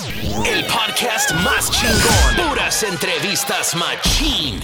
El podcast más chingón. Puras entrevistas machín.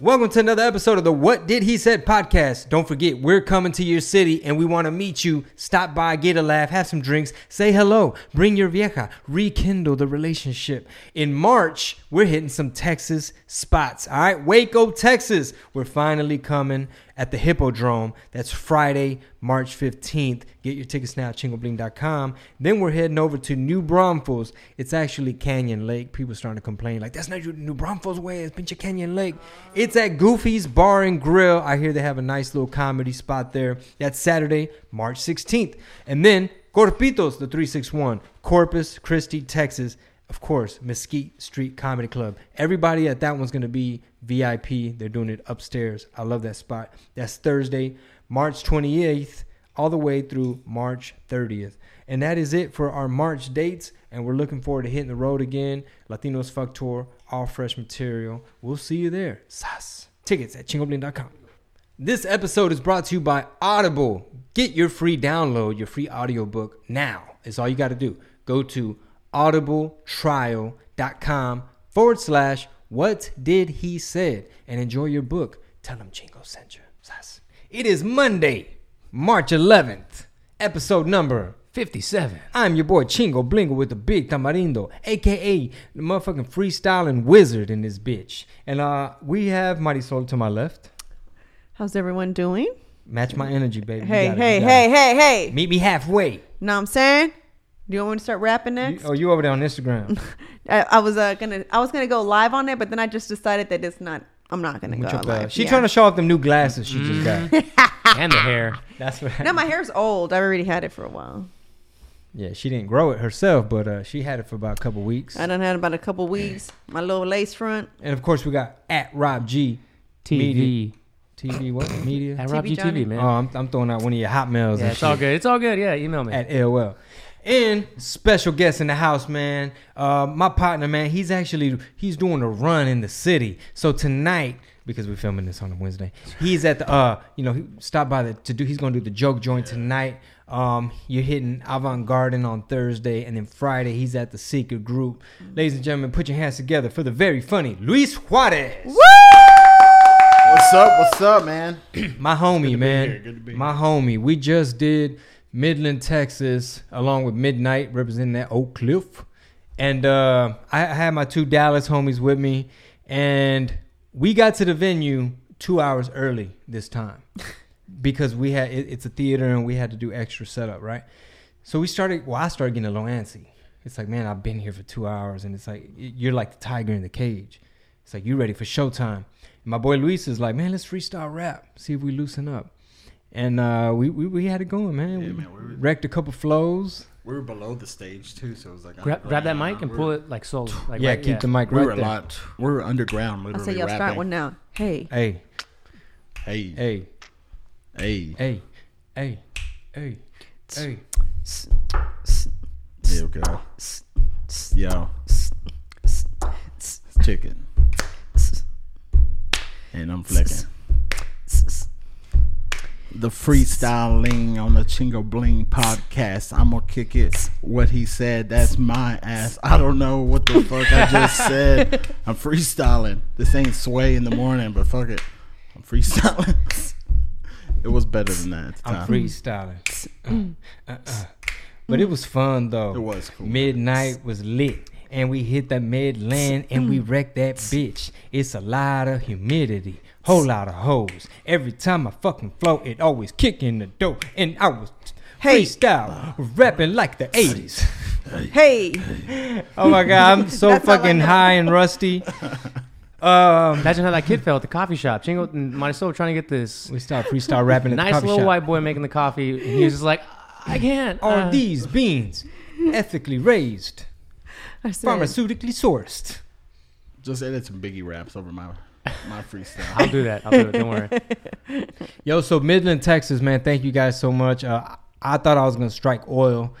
Welcome to another episode of the What Did He Said podcast. Don't forget, we're coming to your city and we want to meet you. Stop by, get a laugh, have some drinks, say hello, bring your vieja, rekindle the relationship. In March, we're hitting some Texas spots. All right, Waco, Texas. We're finally coming at the Hippodrome. That's Friday, March 15th. Get your tickets now at chingobling.com. Then we're heading over to New Braunfels. It's actually Canyon Lake. People starting to complain like, that's not your New Braunfels way. It's Pinche Canyon Lake. It's at Goofy's Bar and Grill. I hear they have a nice little comedy spot there. That's Saturday, March 16th. And then Corpitos, the 361, Corpus Christi, Texas. Of course, Mesquite Street Comedy Club. Everybody at that one's going to be VIP. They're doing it upstairs. I love that spot. That's Thursday, March 28th, all the way through March 30th. And that is it for our March dates. And we're looking forward to hitting the road again. Latinos Fuck Tour, all fresh material. We'll see you there. Sas. Tickets at chingobling.com. This episode is brought to you by Audible. Get your free download, your free audiobook now. It's all you got to do. Go to audibletrial.com forward slash what did he said and enjoy your book. Tell them Chingo sent you. It is Monday, March 11th, episode number 57. I'm your boy Chingo Blingo with the big tamarindo, aka the motherfucking freestyling wizard in this bitch. And uh we have Marisol to my left. How's everyone doing? Match my energy, baby. Hey, hey, hey, hey, hey. Meet me halfway. Know what I'm saying? Do you want me to start rapping You- next? oh, you over there on Instagram. I, I was uh, gonna, I was gonna go live on it, but then I just decided that it's not. I'm not gonna With go live. she yeah. trying to show off them new glasses she just got. and the hair. That's right. No, my hair's old. I've already had it for a while. Yeah, she didn't grow it herself, but uh, she had it for about a couple weeks. I done had about a couple weeks. My little lace front. And of course, we got at Rob G TV. TV what media. At TV Rob G Johnny. TV, man. Oh, I'm, I'm throwing out one of your hotmails yeah, and it's all good. It's all good. Yeah, email me. at AOL. And special guest in the house, man. Uh, my partner, man. He's actually he's doing a run in the city. So tonight, because we're filming this on a Wednesday, he's at the uh, you know, he stopped by the to do. He's gonna do the joke joint tonight. Um, you're hitting Avant Garden on Thursday, and then Friday he's at the Secret Group. Ladies and gentlemen, put your hands together for the very funny Luis Juarez. What's up? What's up, man? My homie, be man. here. Good to be My homie. We just did Midland, Texas, along with Midnight, representing that Oak Cliff. And uh, I had my two Dallas homies with me, and we got to the venue two hours early this time because we had it, it's a theater and we had to do extra setup, right? So we started. Well, I started getting a little antsy. It's like, man, I've been here for two hours, and it's like you're like the tiger in the cage. It's like you ready for showtime. And my boy Luis is like, man, let's freestyle rap, see if we loosen up. And uh, we, we we had it going, man. Yeah, we man, we were- wrecked a couple flows. We were below the stage too, so it was like Grab, grab that mic and we pull were- it like so. Like yeah, right- keep the mic We right were a lot. We were underground, I say y'all start one now. Hey, Hey, Hey, hey, hey, hey, hey, hey, hey. There we go. Yo, chicken, and I'm flicking. The freestyling on the Chingo Bling podcast. I'm gonna kick it. What he said, that's my ass. I don't know what the fuck I just said. I'm freestyling. This ain't sway in the morning, but fuck it. I'm freestyling. it was better than that at the I'm time. freestyling. Uh, uh, uh. But it was fun though. It was cool. Midnight was lit. And we hit the Midland and we wrecked that bitch. It's a lot of humidity, whole lot of hoes. Every time I fucking flow, it always kick in the door. And I was Hey. freestyle, rapping like the 80s. hey. Oh my god, I'm so That's all I fucking know. high and rusty. Um, Imagine how that kid felt at the coffee shop. Chingo and Marisol trying to get this we start freestyle rapping at the nice coffee little shop. white boy making the coffee. And he was just like, I can't. Are uh, these beans ethically raised, I said, pharmaceutically sourced? Just edit some Biggie raps over my my I'll freestyle. do that. I'll do it. Don't worry. Yo, so Midland, Texas, man. Thank you guys so much. Uh, I thought I was gonna strike oil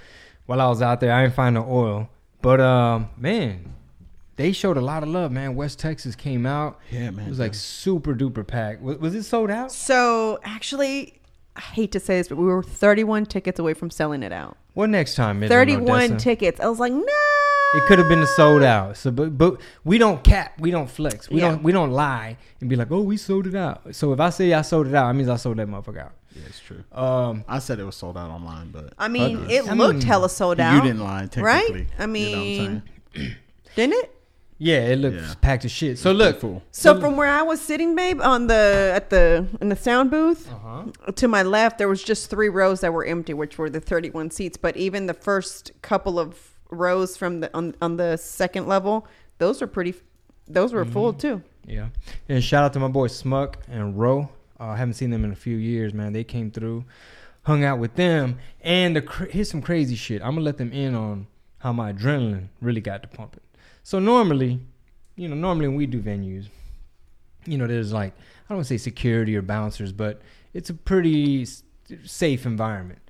while I was out there. I didn't find no oil, but um, man, they showed a lot of love, man. West Texas came out. Yeah, man. It was like super duper packed. Was, was it sold out? So actually, I hate to say this, but we were 31 tickets away from selling it out. What next time? Midland, 31 Odessa? tickets. I was like, no. It could have been a sold out. So, but but we don't cap. We don't flex. We Yeah. don't we don't lie and be like, oh, we sold it out. So if I say I sold it out, it means I sold that motherfucker out. Yeah, it's true. Um, I said it was sold out online, but I mean, Okay. it I looked mean, hella sold out. you didn't lie technically. right? I You know mean, didn't it? yeah, it looks Yeah. packed of shit. So look, Fool. So from where I was sitting, babe, on the at the in the sound booth, Uh-huh. to my left there was just three rows that were empty, which were the 31 seats. But even the first couple of rows from the on, on the second level, those were pretty. Those were full Mm-hmm. too. Yeah. And shout out to my boy Smuck and Ro. Uh, I haven't seen them in a few years, man. They came through, hung out with them, and the cra- here's some crazy shit. I'm gonna let them in on how my adrenaline really got to pumping. So normally, you know, normally when we do venues, you know, there's like I don't want to say security or bouncers, but it's a pretty s- safe environment.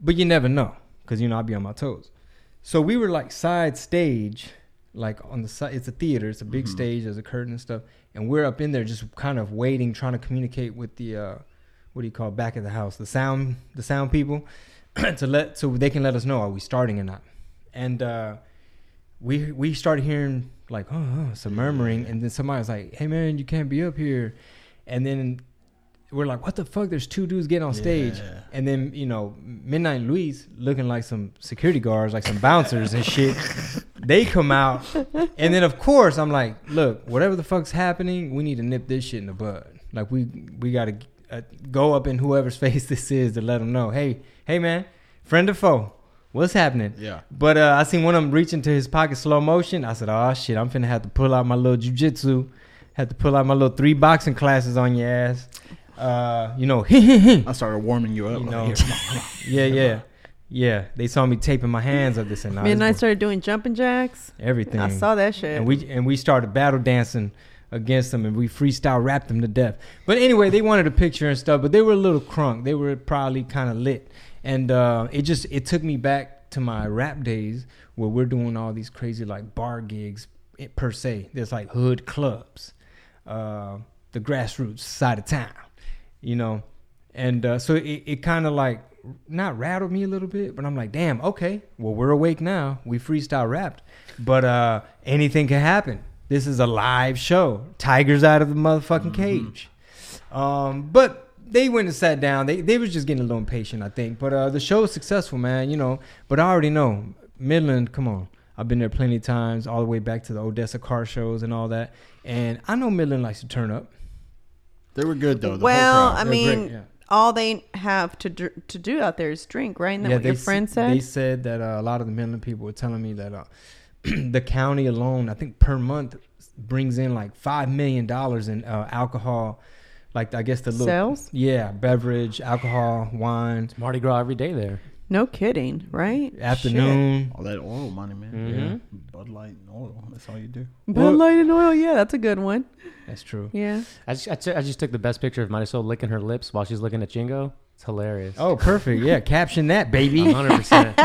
But you never know because you know I'll be on my toes. So we were like side stage, like on the side. It's a theater. It's a big stage. There's a curtain and stuff, and we're up in there just kind of waiting, trying to communicate with the uh, what do you call it, back of the house, the sound, the sound people, to let so they can let us know are we starting or not. And uh, we we started hearing like oh, oh some murmuring, and then somebody was like, "Hey man, you can't be up here," and then we're like, "What the fuck?" There's two dudes getting on stage, Yeah. and then you know Midnight Luis looking like some security guards, like some bouncers and shit. They come out, and then of course I'm like, "Look, whatever the fuck's happening, we need to nip this shit in the bud. Like we we gotta uh, go up in whoever's face this is to let them know, hey, hey man, friend or foe." What's happening? Yeah. But uh, I seen one of them reach into his pocket slow motion. I said, "Oh shit, I'm finna have to pull out my little jujitsu, have to pull out my little three boxing classes on your ass." Uh, you know, I started warming you up. You know. "Here, come on, come on." yeah, yeah, yeah. They saw me taping my hands up this and Me and I started doing jumping jacks. everything. I saw that shit. and we and we started battle dancing against them, and we freestyle rapped them to death. But anyway, they wanted a picture and stuff, but they were a little crunk. They were probably kind of lit, and uh, it just it took me back to my rap days where we're doing all these crazy like bar gigs eh, per se. There's like hood clubs, uh, the grassroots side of town, you know, and uh, so it, it kind of like not rattled me a little bit, but I'm like, damn, okay, well we're awake now. We freestyle rapped, but uh, anything can happen. This is a live show. Tigers out of the motherfucking cage. Um, but they went and sat down. They they was just getting a little impatient, I think. But uh, the show was successful, man. You know. But I already know Midland. Come on, I've been there plenty of times, all the way back to the Odessa car shows and all that. And I know Midland likes to turn up. They were good though. The well. I mean, yeah. all they have to dr- to do out there is drink, right? And then what they your s- friend said. They said that uh, a lot of the Midland people were telling me that uh, the county alone, I think per month, brings in like five million dollars in uh, alcohol. Like I guess the little Sales? yeah, beverage, alcohol, wine, It's Mardi Gras every day there. No kidding, right? afternoon. all that oil money, man. Mhm. Bud Light and oil. That's all you do. Shit. Bud Light and oil, yeah, that's a good one. That's true. Yeah. I just, I, t- I just took the best picture of Marisol licking her lips while she's looking at Chingo. It's hilarious. Oh, perfect. Yeah, caption that, baby. 100%.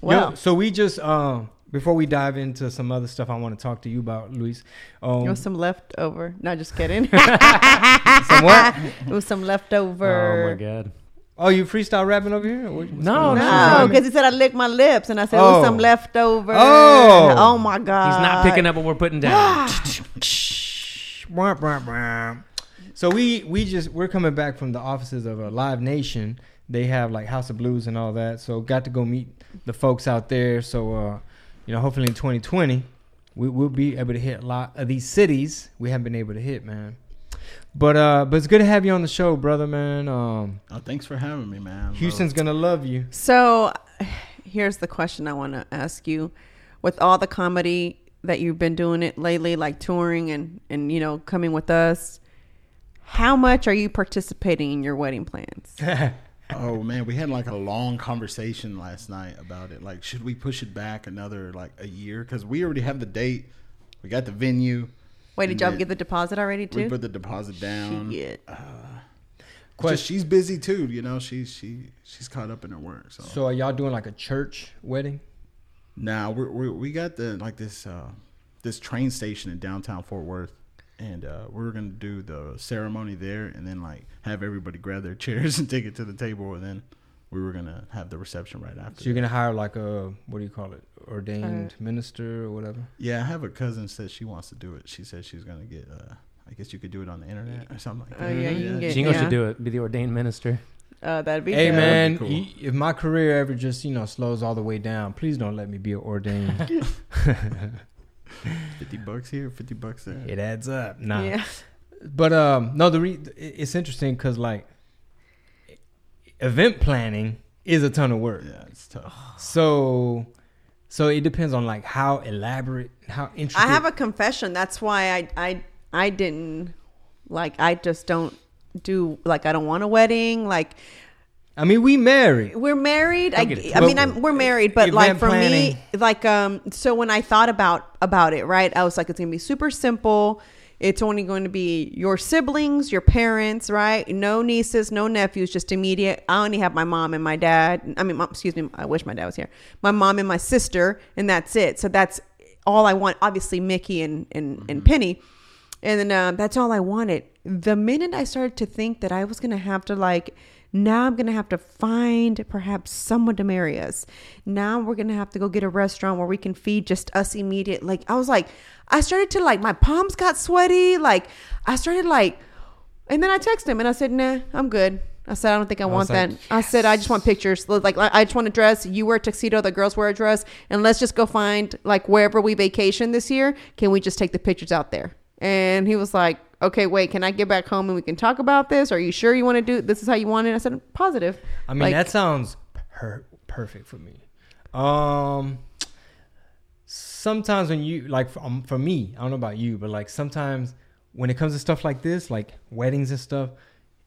Wow. Yo, so we just um before we dive into some other stuff, I want to talk to you about, Luis. Um, It was some leftover. No, just kidding. some what? it was some leftover. oh my god. Oh, you freestyle rapping over here? What's No, no. No, because he said I licked my lips, and I said it Oh. was some leftover. Oh. oh my god! He's not picking up what we're putting down. So we we just we're coming back from the offices of a Live Nation. They have like House of Blues and all that. So got to go meet the folks out there. So uh, you know, hopefully in 2020 we will be able to hit a lot of these cities we haven't been able to hit, man. But uh, but it's good to have you on the show, brother, man. Um, Oh, thanks for having me, man. Houston's gonna love you. So, here's the question I want to ask you: With all the comedy that you've been doing it lately, like touring and and you know coming with us, how much are you participating in your wedding plans? Oh man, we had like a long conversation last night about it. Like, should we push it back another like a year? Because we already have the date. We got the venue. Wait, did And y'all get the deposit already too? We too? put the deposit down. Shit. Just, she's busy too. You know, she's she she's caught up in her work. So, So are y'all doing like a church wedding? now we're, we're we got the like this uh this train station in downtown Fort Worth. And uh, we're gonna do the ceremony there, and then like have everybody grab their chairs and take it to the table, and then we were gonna have the reception right after. So you're that. gonna hire like a what do you call it, ordained minister or whatever? Yeah, I have a cousin said she wants to do it. She said she's gonna get. Uh, I guess you could do it on the internet or something like Oh, that. yeah, you can get- Chingo yeah. should do it. Be the ordained minister. Uh, that'd be Hey dope. man, cool. y- if my career ever just you know slows all the way down, please don't let me be ordained. Fifty bucks here, fifty bucks there. it adds up. Nah. Yeah. But um, no, the re- it's interesting because like event planning is a ton of work. Yeah, it's tough. So, so it depends on like how elaborate, how intricate. I have a confession. That's why I I I didn't like. I just don't do like. I don't want a wedding. Like I mean, we married. we're married. I, I mean. I'm, we're married, but Event like for planning. me, like um. So when I thought about about it, right, I was like, it's gonna be super simple. It's only going to be your siblings, your parents, right? No nieces, no nephews, just immediate. I only have my mom and my dad. I mean, mom, excuse me. I wish my dad was here. My mom and my sister, and that's it. So that's all I want. Obviously, Mickey and and, and Penny. And then um, that's all I wanted. The minute I started to think that I was going to have to, like, now I'm going to have to find perhaps someone to marry us. Now we're going to have to go get a restaurant where we can feed just us immediate. Like, I was like, I started to, like, my palms got sweaty. Like, I started, like, and then I texted him and I said, nah, I'm good. I said, I don't think I, want like, that. I said, I just want pictures. Like, I just want a dress. You wear a tuxedo. The girls wear a dress. And let's just go find, like, wherever we vacation this year. Can we just take the pictures out there? And he was like, okay, wait, can I get back home and we can talk about this? Are you sure you want to do this? Is how you want it? I said, positive. I mean, Like, that sounds per- perfect for me. Um, sometimes when you like, for, um, for me, I don't know about you, but like sometimes when it comes to stuff like this, like weddings and stuff,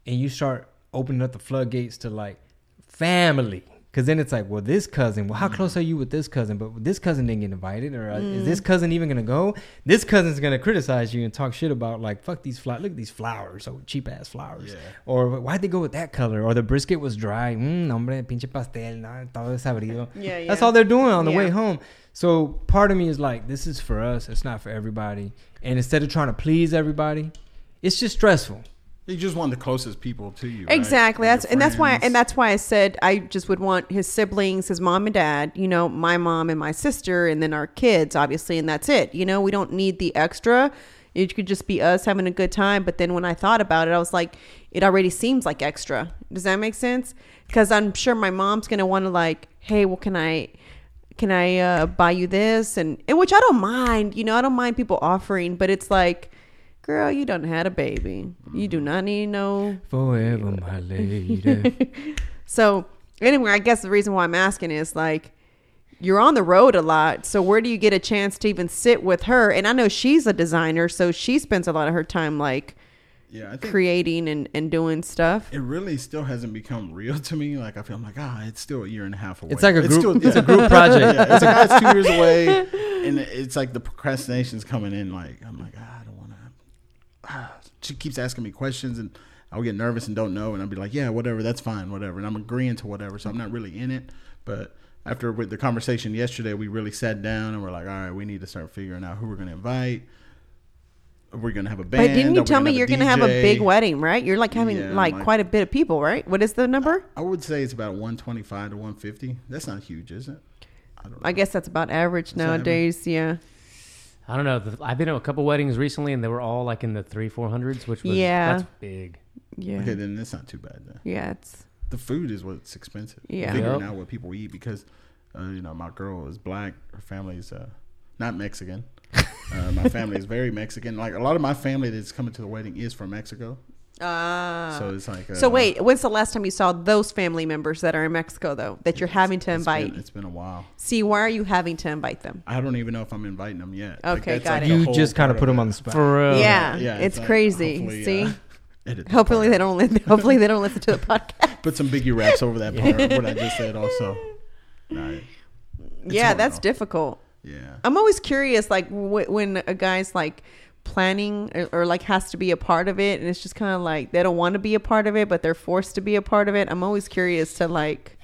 and you start opening up the floodgates to like family. Cause then it's like, well, this cousin. Well, how close mm. are you with this cousin? But this cousin didn't get invited, or uh, is mm. this cousin even gonna go? This cousin's gonna criticize you and talk shit about like, fuck these flowers. Look at these flowers, so cheap ass flowers. Yeah. Or why'd they go with that color? Or the brisket was dry. Mmm, hombre, pinche pastel, no, todo desabrido. Yeah, That's yeah. all they're doing on the way home. So part of me is like, this is for us. It's not for everybody. And instead of trying to please everybody, it's just stressful. You just want the closest people to you. Exactly. Your That's and that's why and that's why I said I just would want his siblings, his mom and dad, you know, my mom and my sister, and then our kids, obviously, and that's it. You know, we don't need the extra. It could just be us having a good time. But then when I thought about it, I was like, it already seems like extra. Does that make sense? Because I'm sure my mom's gonna want to like, hey, well, can I? Can I uh, buy you this? And, and which I don't mind, you know, I don't mind people offering, but it's like, girl, you done had a baby. You do not need no Forever, my lady. so anyway, I guess the reason why I'm asking is like you're on the road a lot. So where do you get a chance to even sit with her? And I know she's a designer, so she spends a lot of her time like Yeah, I think creating and, and doing stuff. it really still hasn't become real to me. Like I feel I'm like, ah, it's still a year and a half away. It's like a group. still- it's a yeah. group project. yeah, it's, like, it's two years away, and it's like the procrastination's coming in. Like I'm like, ah, I don't want to. Ah. She keeps asking me questions, and I'll get nervous and don't know, and I'll be like, yeah, whatever, that's fine, whatever, and I'm agreeing to whatever. So I'm not really in it, but. After with the conversation yesterday, we really sat down and we're like, all right, we need to start figuring out who we're going to invite. We're going to have a band. But didn't you tell me you're going to have a big wedding, right? You're like having Yeah, like my- quite a bit of people, right? What is the number? I would say it's about 125 to 150. That's not huge, is it? I don't know. I guess that's about average that average? nowadays. Yeah. I don't know. The- I've been to a couple weddings recently, and they were all like in the three, four hundreds, which was Yeah. that's big. Yeah. Okay, then that's not too bad then. Yeah. It's The food is what's expensive. Yeah. Figuring Yep. out what people eat because, uh, you know, my girl is black. Her family is uh, not Mexican. uh, my family is very Mexican. Like a lot of my family that's coming to the wedding is from Mexico. Ah. So it's like. Uh, so wait, when's the last time you saw those family members that are in Mexico though that you're having to it's been- invite? it's been a while. See, why are you having to invite them? I don't even know if I'm inviting them yet. Okay, that's got it. You just kind of put them on the spot. For real. yeah, Yeah, it's, like, crazy. See, uh, hopefully part they don't. Li- hopefully they don't listen to the podcast. Put some biggie raps over that part. Of what I just said also. Nah, it's yeah, that's though. difficult. Yeah. I'm always curious, like wh- when a guy's like planning or, or like has to be a part of it, and it's just kind of like they don't want to be a part of it, but they're forced to be a part of it. I'm always curious to like,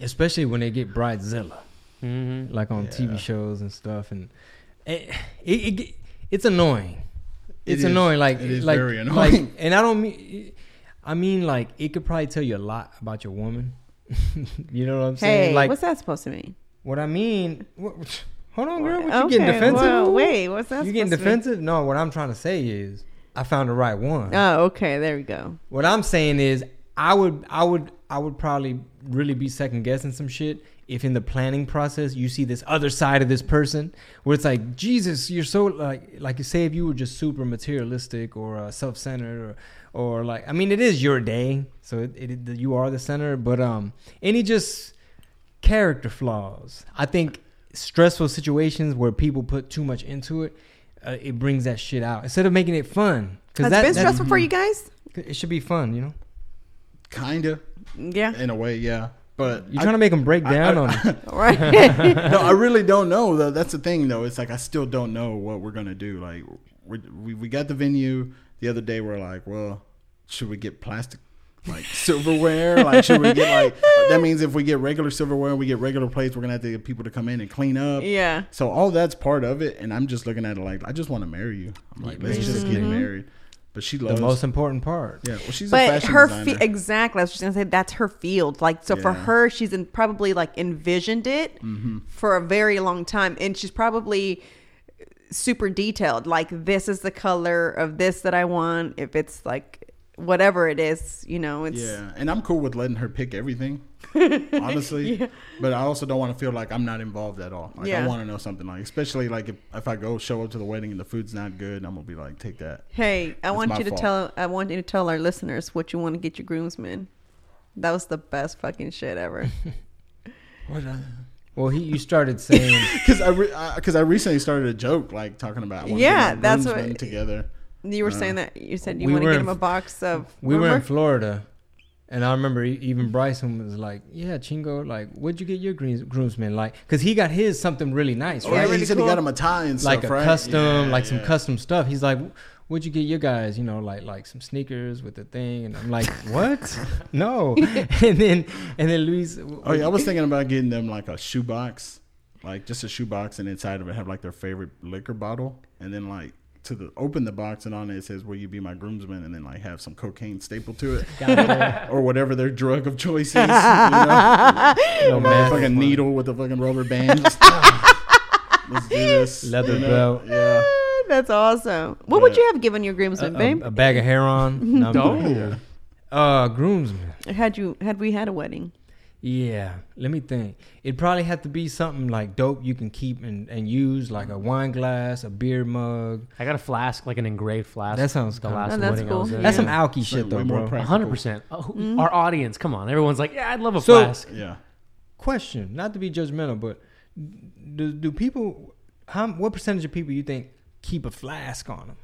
Especially when they get bridezilla, hmm like on Yeah. TV shows and stuff, and it, it, it it's annoying. It It's is. annoying. Like It is like, very Like, annoying. and I don't mean. I mean, like it could probably tell you a lot about your woman you know what I'm saying? Hey, like what's that supposed to mean? what I mean. What, hold on, girl. What you getting defensive? well, wait, what's that? you getting supposed to mean? defensive? No, what I'm trying to say is I found the right one. Oh, okay. There we go. What I'm saying is I would I would I would probably really be second guessing some shit if in the planning process you see this other side of this person where it's like Jesus you're so like like you say if you were just super materialistic or uh, self-centered or or like I mean it is your day so it, it, you are the center but um any just character flaws I think stressful situations where people put too much into it uh, it brings that shit out instead of making it fun Has that, been that- stressful for you guys? it should be fun you know Kinda, Yeah. in a way, yeah. But You're I- trying to make them break down I- on you. Right. no, I really don't know. Though that's the thing, though. It's like I still don't know what we're gonna do. Like we we we got the venue the other day. We're like, well, should we get plastic like silverware? like should we get like that means if we get regular silverware, we get regular plates. We're gonna have to get people to come in and clean up. yeah. So all that's part of it, and I'm just looking at it like I just want to marry you. I'm like, let's just get married. But she loves The most important part. Yeah, well, she's a But fashion her designer. fe- exactly. I was just gonna say that's her field. Like so, for her, she's in, probably like envisioned it Mm-hmm. for a very long time, and she's probably super detailed. Like this is the color of this that I want. If it's like whatever it is, you know, it's Yeah, and I'm cool with letting her pick everything, honestly. But I also don't want to feel like I'm not involved at all. Like Yeah. I want to know something like, especially like if, if I go show up to the wedding and the food's not good, I'm gonna be like, take that. Hey, I want you to fault. tell. I want you to tell our listeners what you want to get your groomsmen. That was the best fucking shit ever. What? Well, he you started saying Because I because I, recently started a joke like talking about Yeah, get my that's groomsmen what- together. You were uh, saying that you said you we want to get in him a box of. we were in? Florida, and I remember e- even Bryson was like, "Yeah, Chingo, like, what'd you get your greens, groomsman like?" Because he got his something really nice, Oh, right? yeah, really he said cool. he got him a tie and like stuff, a right? custom, Yeah, like some custom stuff. He's like, "What'd you get your guys?" You know, like like some sneakers with the thing, and I'm like, "What? no!" and then and then Luis, Oh yeah, I was thinking about getting them like a shoebox, like just a shoebox, and inside of it have like their favorite liquor bottle, and then like to the open the box and on it, it says "Will you be my groomsman?" and then like have some cocaine stapled to it, or whatever their drug of choice is. You know? no, man, fucking needle with a fucking rubber band. Just, let's do this. Leather you know? belt. Yeah. That's awesome. What would you have given your groomsman, a, babe? a, a bag of hair on. No, I'm Oh. Uh, groomsman. had you had we had a wedding? Yeah, let me think. It probably had to be something like dope you can keep and, and use, like a wine glass, a beer mug. I got a flask, like an engraved flask. That sounds the kinda- last Oh, that's wedding I was cool. That's Yeah. some alky Like shit, way though, more bro. practical. hundred percent. Oh, Mm-hmm. Our audience, come on, everyone's like, yeah, I'd love a So- flask. Yeah. Question, not to be judgmental, but do do people? How what percentage of people you think keep a flask on them?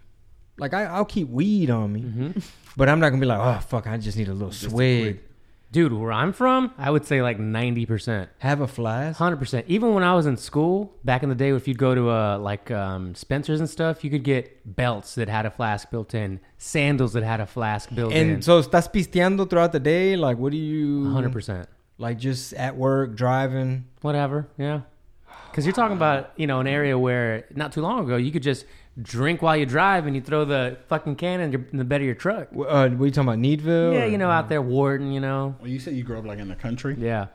Like I, I'll keep weed on me, Mm-hmm. but I'm not gonna be like, oh fuck, I just need a little Just a swig. quick- Dude, where I'm from, I would say like ninety percent. Have a flask. Hundred percent. Even when I was in school back in the day, if you'd go to uh, like um, Spencer's and stuff, you could get belts that had a flask built in, sandals that had a flask built in. And so estás pisteando throughout the day. Like, what do you? Hundred percent. Like just at work driving. Whatever. Yeah. Because you're talking about you know an area where not too long ago you could just drink while you drive and you throw the fucking can in, your, in the bed of your truck. Uh, what are you talking about? Needville? Yeah, or- you know out there Wharton, you know. Well, you said you grew up like in the country. Yeah.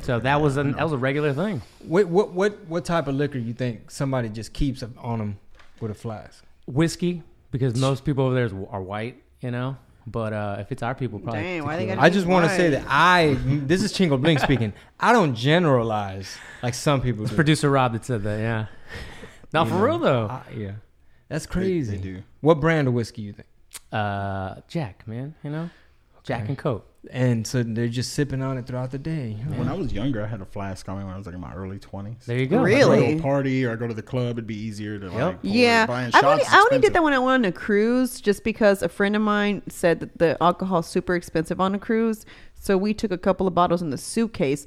So that was a that was a regular thing. What what what what type of liquor you think somebody just keeps on them with a flask? Whiskey because most people over there is, are white, you know. But uh, if it's our people, probably. Dang, why they gotta I just want to say that I this is Chingo Bling speaking. I don't generalize like some people do. Producer Rob that said that. Yeah. Not You for know, real though. I- yeah, that's crazy. They, do. What brand of whiskey you think? Uh, Jack, man, you know, Jack Okay. and Coke. And so they're just sipping on it throughout the day. When I was younger, I had a flask on me when I was like in my early twenties. There you go. Really? If I go to a party or I go to the club, it'd be easier to like. Yeah, buying I only, is I only did that when I went on a cruise, just because a friend of mine said that the alcohol's super expensive on a cruise. So we took a couple of bottles in the suitcase.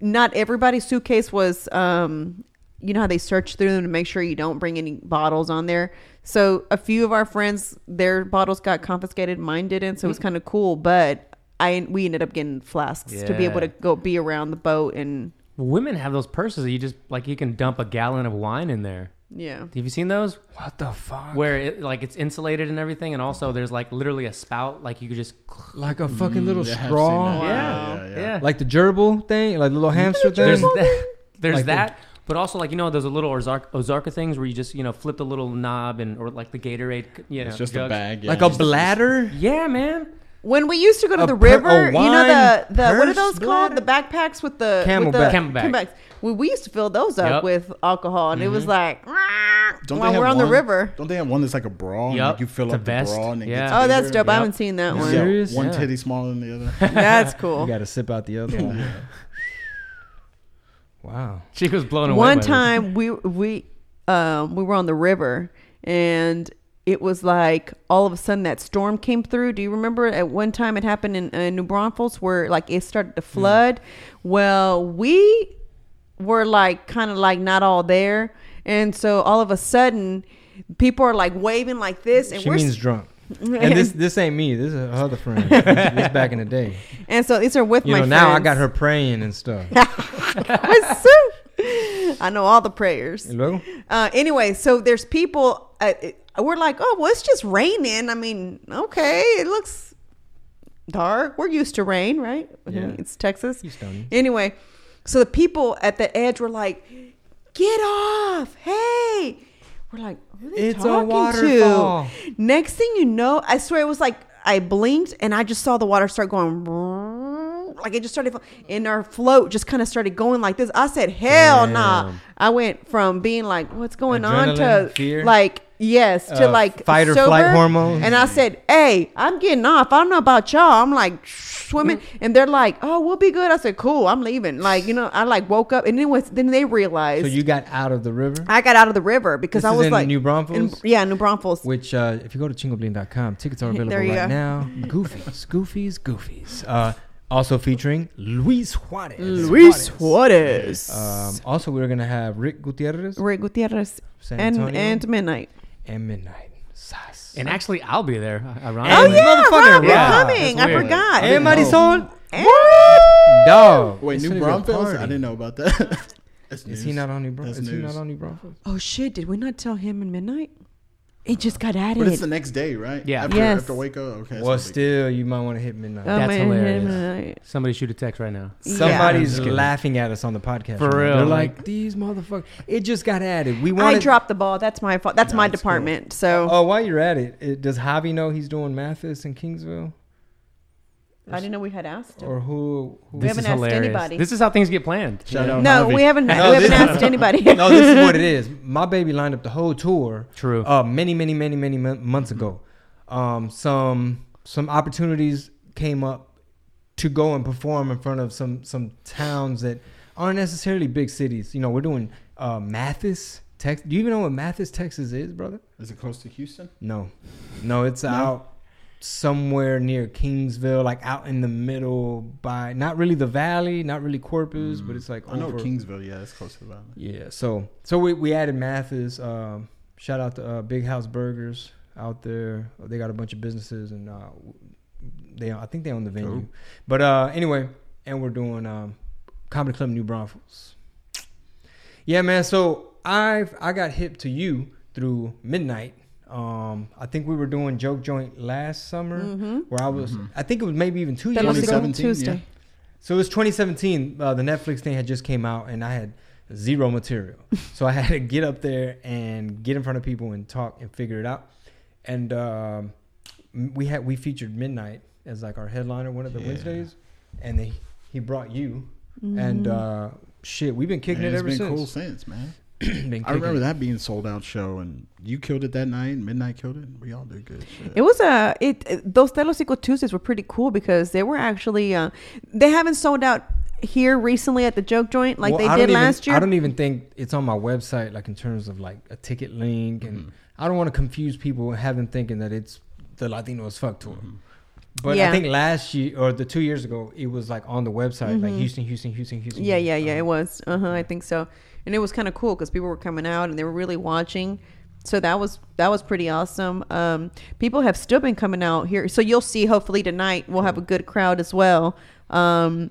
Not everybody's suitcase was, um, you know how they search through them to make sure you don't bring any bottles on there. So a few of our friends, their bottles got confiscated, mine didn't. So it was kind of cool, but. I, we ended up getting flasks to be able to go be around the boat and Women have those purses that you just like you can dump a gallon of wine in there. Yeah. Have you seen those? What the fuck? Where it like it's insulated and everything, and also there's like literally a spout, like you could just Like a fucking little Mm, I have seen straw, that. yeah, yeah, yeah. yeah. like the gerbil thing, like the little hamster There's thing. that, there's Like the- that, but also like you know those little Ozark, Ozarka things where you just you know flip the little knob and or like the Gatorade, you know, It's just a bag. Yeah. Like a bladder. Yeah, man. When we used to go to A the per- river, you know the the what are purse those called? bladder? The backpacks with the CamelBak. with the CamelBak. CamelBaks. We, we used to fill those up Yep. with alcohol, and it was mm-hmm. like Don't while they have we're on the one- river. Don't they have one that's like a bra? and, Like you fill It's up the vest. bra and it Yeah. gets Oh, that's bigger. dope. I haven't seen that one. Serious? one Yeah. titty smaller than the other. That's cool. You got to sip out the other one. Wow. She was blown away. One by this. time we we um we were on the river and it was like all of a sudden that storm came through. Do you remember at one time it happened in, uh, New Braunfels where like it started to Hmm. flood? Well, we were like kind of like not all there, and so all of a sudden people are like waving like this, and She we're means drunk. And this this ain't me. This is her other friend. this back in the day. and so these are with You my know, now I got her praying and stuff. I know all the prayers. Uh, anyway, so there's people. Uh, we're like, oh, well, it's just raining. I mean, okay, it looks dark. We're used to rain, right? Yeah. It's Texas. Anyway, so the people at the edge were like, get off! Hey, we're like, who are they It's a talking waterfall. to? Next thing you know, I swear it was like I blinked and I just saw the water start going. Like it just started, and our float just kind of started going like this. I said, "Hell nah!" I went from being like, "What's going on?" To fear? like, yes, to Uh, like fight or flight hormones? And I said, "Hey, I'm getting off. I don't know about y'all." I'm like swimming, and they're like, "Oh, we'll be good." I said, "Cool, I'm leaving." Like you know, I like woke up, and then was then they realized So you got out of the river, I got out of the river because This I was in like New Braunfels? in- yeah, New Braunfels. which uh, if you go to chingobling.com, tickets are available There you right go. now. Goofies, goofies, goofies. Uh, also featuring Luis Juarez. Luis Juarez, Um, also, we're gonna have Rick Gutierrez Rick Gutierrez, San and and Midnight. And Midnight. Sas. And actually, I'll be there. Uh, oh yeah, motherfucker, right, we're yeah, coming. I weird. forgot. Hey, Marisol. And- Dog. Wait, It's New gonna be a Braunfels? I didn't know about that. That's Is news. he not on New Bron- That's Is he not on New Braunfels? Oh shit! Did we not tell him in Midnight? It just got added. But it's the next day, right? Yeah. After, Yes. after Waco. Okay. well, so big- still, you might want to hit midnight. Oh, That's man, hilarious. Midnight. Somebody shoot a text right now. Somebody's Just kidding. laughing at us on the podcast. For right real, They're like- like, these motherfuckers. It just got added. We I dropped the ball. That's my fault. That's No, my it's cool. department. So Oh, while you're at it, it, does Javi know he's doing Mathis in Kingsville, I didn't know we had asked. him. or who? who We haven't is asked hilarious. anybody. This is how things get planned. Shout out No, Javi. we haven't. No, we haven't asked anybody. no, this is what it is. My baby lined up the whole tour. True. Uh, many, many, many, many months ago. Um, some some opportunities came up to go and perform in front of some some towns that aren't necessarily big cities. You know, we're doing uh, Mathis, Texas. Do you even know what Mathis, Texas is, brother? Is it close to Houston? No, no, it's out somewhere near Kingsville, like out in the middle by not really the valley, not really Corpus, but it's like I know Kingsville. Yeah, it's close to the valley. yeah, so so we, we added Mathis. Um, shout out to uh, Big House Burgers out there. They got a bunch of businesses and uh, they I think they own the venue. But uh, anyway, and we're doing um, Comedy Club New Braunfels. Yeah, man. So I've I got hip to you through Midnight. Um, I think we were doing Joke Joint last summer, where I was. I think it was maybe even two That years ago. 2017, Tuesday. yeah. So it was 2017. Uh, the Netflix thing had just came out, and I had zero material. so I had to get up there and get in front of people and talk and figure it out. And um, we had we featured Midnight as like our headliner one of the Yeah. Wednesdays, and they, he brought you. And uh, shit, we've been kicking Man, it it's ever been since. cool since, man. Been I remember that being sold out show, and you killed it that night. Midnight killed it. We all did good. Shit. It was a it, it- those Telocico Tuesdays were pretty cool because they were actually uh, they haven't sold out here recently at the Joke Joint like Well, they I did don't even- last year. I don't even think it's on my website, like in terms of like a ticket link, and Mm-hmm. I don't want to confuse people and have them thinking that it's the Latino as fuck tour. Mm-hmm. But Yeah. I think last year or the two years ago, it was like on the website, like Houston, Houston, Houston, Houston. Mm-hmm. yeah, yeah, Houston. yeah. It Um, was. Uh huh. I think so. And it was kind of cool because people were coming out and they were really watching. So that was that was pretty awesome. Um, people have still been coming out here. So you'll see. Hopefully tonight we'll have a good crowd as well. Um,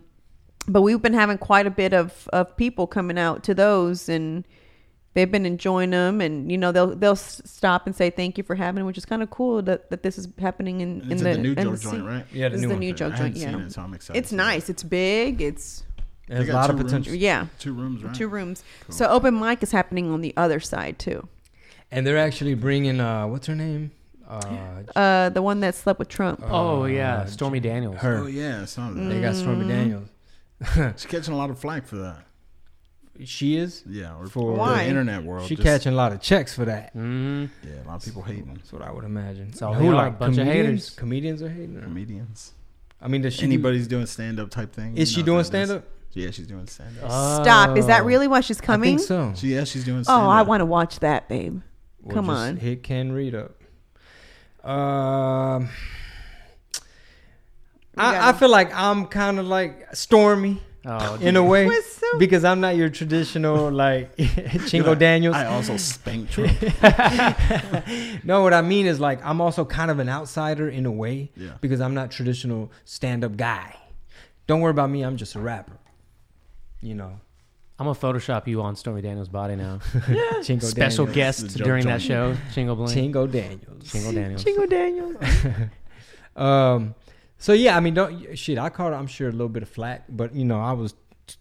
but we've been having quite a bit of of people coming out to those and. they've been enjoying them, and you know they'll they'll stop and say thank you for having which is kind of cool that, that this is happening in, in It's the, at the new in Joe the joint, right? Yeah, the This new is the new Joe I joint. haven't Yeah, seen it, so I'm excited. it's to it. nice. It's big. It's There's a lot two of rooms. potential. yeah, Two rooms, right? two rooms. So open mic is happening on the other side too. And they're actually bringing uh, what's her name? Uh, Uh, the one that slept with Trump. Oh Uh, yeah, Stormy Daniels. her. Oh yeah, I. They got Mm. Stormy Daniels. She's catching a lot of flack for that. She is. Yeah, or For- for Why? the internet world. She just- catching a lot of checks for that. hmm Yeah, a lot of people hating them. That's what I would imagine. So all Who are, like a bunch of comedians? haters. Comedians are hating her. comedians. I mean, does she? Anybody's doing stand up type thing. Is she doing that stand is- up? Yeah, she's doing stand up. Stop! Is that Oh. really why she's coming? I coming? think so. She, yeah, she's doing Oh, stand up. I want to watch that, babe. We'll Come just on. Hit Ken Reed up. Um, I, I gotta- feel like I'm kind of like Stormy Oh, in a way so- because I'm not your traditional like Chingo Like, Daniels. I also spanked Trump. no, what I mean is like I'm also kind of an outsider in a way Yeah. because I'm not traditional stand-up guy. Don't worry about me. I'm just a rapper. You know, I'm gonna Photoshop you on Stormy Daniels' body now. Chingo Special Daniels. guest The joke during that show, Chingo Bling. Chingo Daniels. Chingo Daniels. Chingo Daniels. Um, so yeah, I mean, don't shit. I caught, I'm sure, a little bit of flack, but you know, I was,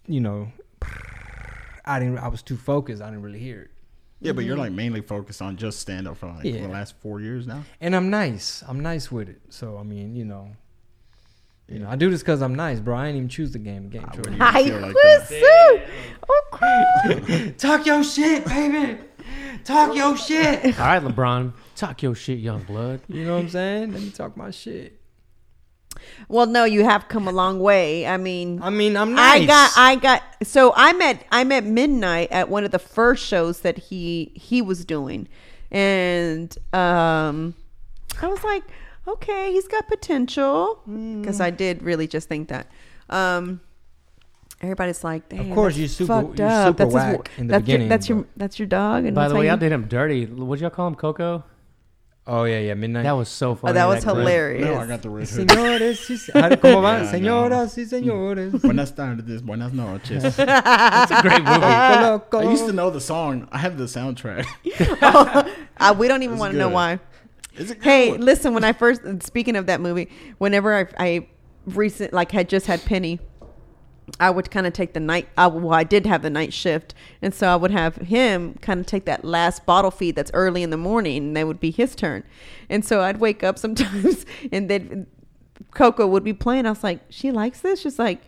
you know, I didn't. I was too focused. I didn't really hear it. yeah, but you're like mainly focused on just stand up for like Yeah. the last four years now. And I'm nice. I'm nice with it. So I mean, you know, you know, I do this because I'm nice, bro. I ain't even choose the game. The game. I chose wouldn't me. even I feel like was that. so. Oh, Talk your shit, baby. Talk your shit. All right, LeBron, talk your shit, young blood. You know what I'm saying? Let me talk my shit. Well, no, you have come a long way. I mean, I mean, I'm nice. I got, I got. So I met, I met Midnight at one of the first shows that he he was doing, and um, I was like, okay, he's got potential because I did really just think that. Um, everybody's like, "Damn, course, you're super- fucked you're up. super that's whack in the that's beginning, Your, that's your that's your dog. And By the how way, I you- did him dirty. What'd y'all call him, Coco? Oh yeah, yeah. Midnight. That was so funny. Oh, that was clip. hilarious. No, I got the red hood. Señores, sí, how do- ¿cómo va? Yeah, I Señoras y señores. Buenas tardes, buenas noches. It's a great movie. I used to know the song. I have the soundtrack. Uh, we don't even want to know why. Is it good? Hey, listen. When I first speaking of that movie, whenever I, I recent like had just had Penny, I would kind of take the night. I, well, I did have the night shift, and so I would have him kind of take that last bottle feed that's early in the morning, and that would be his turn. And so I'd wake up sometimes, and then Coco would be playing. I was like, "She likes this." She's like,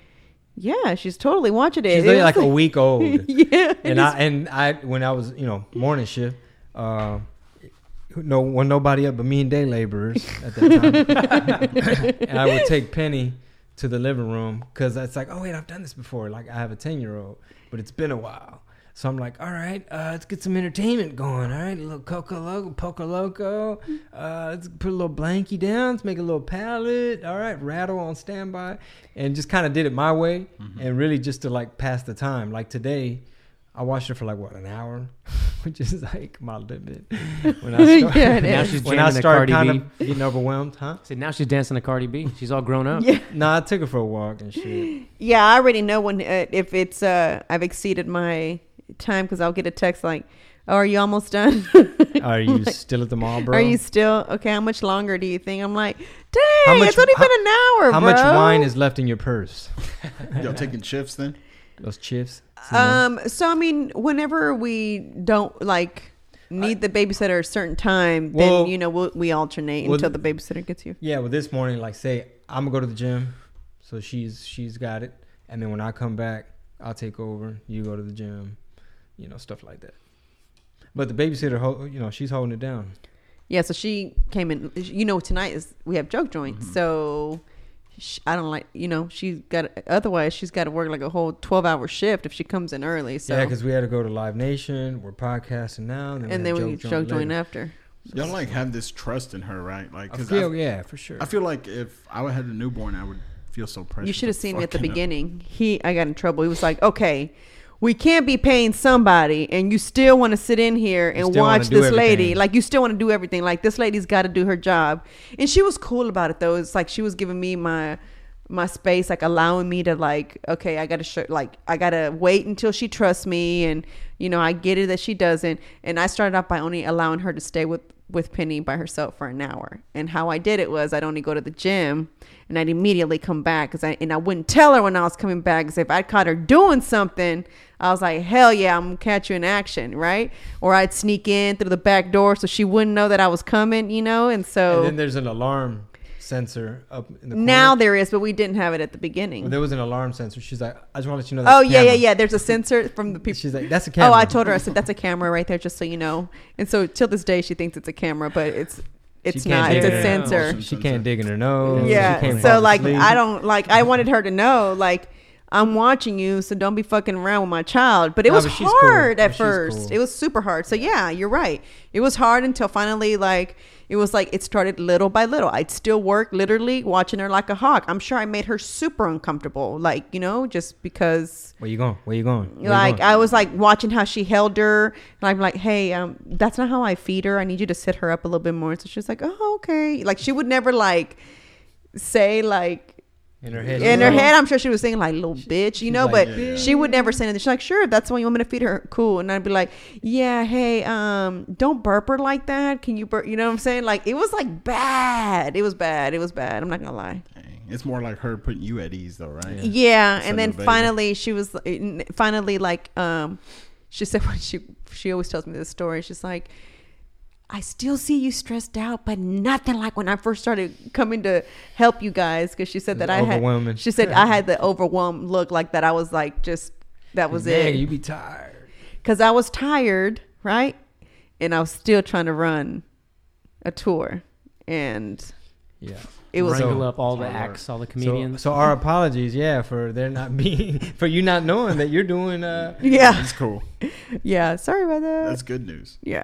"Yeah, she's totally watching it." She's It only like a week old. yeah, and I and I when I was you know morning shift, uh, no one nobody up but me and day laborers at that time, and I would take Penny to the living room because it's like oh wait I've done this before like I have a ten year old but it's been a while. So I'm like, all right, uh, let's get some entertainment going. All right, a little Coco Loco, Poco Loco. Uh, let's put a little blankie down. Let's make a little palette. All right, rattle on standby, and just kind of did it my way, and really just to like pass the time. Like today, I watched it for like what an hour, which is like my limit. When I start, Yeah, it Now is. she's when I jamming start Cardi kind B. of getting overwhelmed, huh? See, now she's dancing to Cardi B. She's all grown up. Yeah. No, I took her for a walk and shit. Yeah, I already know when uh, if it's uh I've exceeded my time because I'll get a text like, oh, "Are you almost done? Are you still at the mall, bro? Are you still okay? How much longer do you think?" I'm like, "Dang, much- it's only how- been an hour, How bro." much wine is left in your purse? Y'all taking shifts then? Those chips. Um, so I mean, whenever we don't like need the babysitter a certain time, Well- then you know we'll, we alternate well, until the babysitter gets here. Yeah, well, this morning, like, say I'm gonna go to the gym, so she's she's got it, and then when I come back, I'll take over. You go to the gym, you know, stuff like that. But the babysitter, ho- you know, she's holding it down. Yeah, so she came in. You know, tonight is we have joke joints, Mm-hmm. so sh I don't like. You know, she's got. Otherwise, she's got to work like a whole twelve hour shift if she comes in early. So Yeah, because we had to go to Live Nation. We're podcasting now, and then, and we then have we joke, joke joint joint after. Y'all like have this trust in her, right? Like, I cause feel, I, yeah, for sure. I feel like if I had a newborn, I would feel so precious. You should have seen me at the fucking up. beginning. He, I got in trouble. He was like, "Okay, we can't be paying somebody, and you still want to sit in here and watch this lady. Like you still want to do everything. Like this lady's got to do her job." And she was cool about it though. It's like she was giving me my my space, like allowing me to like, okay, I gotta show, like, I gotta wait until she trusts me, and you know, I get it that she doesn't. And I started off by only allowing her to stay with with Penny by herself for an hour. And how I did it was I'd only go to the gym, and I'd immediately come back because I and I wouldn't tell her when I was coming back because if I caught her doing something, I was like, hell yeah, I'm gonna catch you in action, right? Or I'd sneak in through the back door so she wouldn't know that I was coming, you know. And so And then there's an alarm sensor up in the corner. now there is, but we didn't have it at the beginning. Well, there was an alarm sensor. She's like, I just want to let you know. Oh yeah, yeah, yeah. There's a sensor from the people. She's like, that's a camera. Oh, I told her. I said that's a camera right there, just so you know. And so till this day, she thinks it's a camera, but it's it's not. It's a sensor. She can't dig in her nose. Yeah. So like. I don't like. I wanted her to know, like, I'm watching you, so don't be fucking around with my child. But it No, was but cool. hard But at first. cool. It was super hard. So yeah, you're right. It was hard until finally, like, it was like it started little by little. I'd still work, literally watching her like a hawk. I'm sure I made her super uncomfortable, like you know, just because Where you going? Where you going? Where you like going? I was like watching how she held her, and I'm like, "Hey, um, that's not how I feed her. I need you to sit her up a little bit more." So she's like, "Oh, okay." Like she would never like say like in her head. in her like, head. I'm sure she was saying like "little bitch," you know, like, but Yeah. she would never say anything. She's like, "Sure, if that's the one you want me to feed her, cool." And I'd be like, "Yeah, hey, um, don't burp her like that. Can you burp?" You know what I'm saying? Like it was like bad. It was bad. It was bad. I'm not gonna lie. Dang. It's more like her putting you at ease, though, right? Yeah, Instead and then of finally she was finally like um she said when she she always tells me this story. She's like I still see you stressed out, but nothing like when I first started coming to help you guys because she said that I had she said I had the overwhelmed look like that I was like just that was Man, it you be tired. cuz I was tired, right? And I was still trying to run a tour and Yeah. it was wrangle So- up all the hard acts, all the So, comedians. so our apologies, yeah, for there not being for you not knowing that you're doing uh yeah. It's cool. Yeah, sorry about that. That's good news. yeah.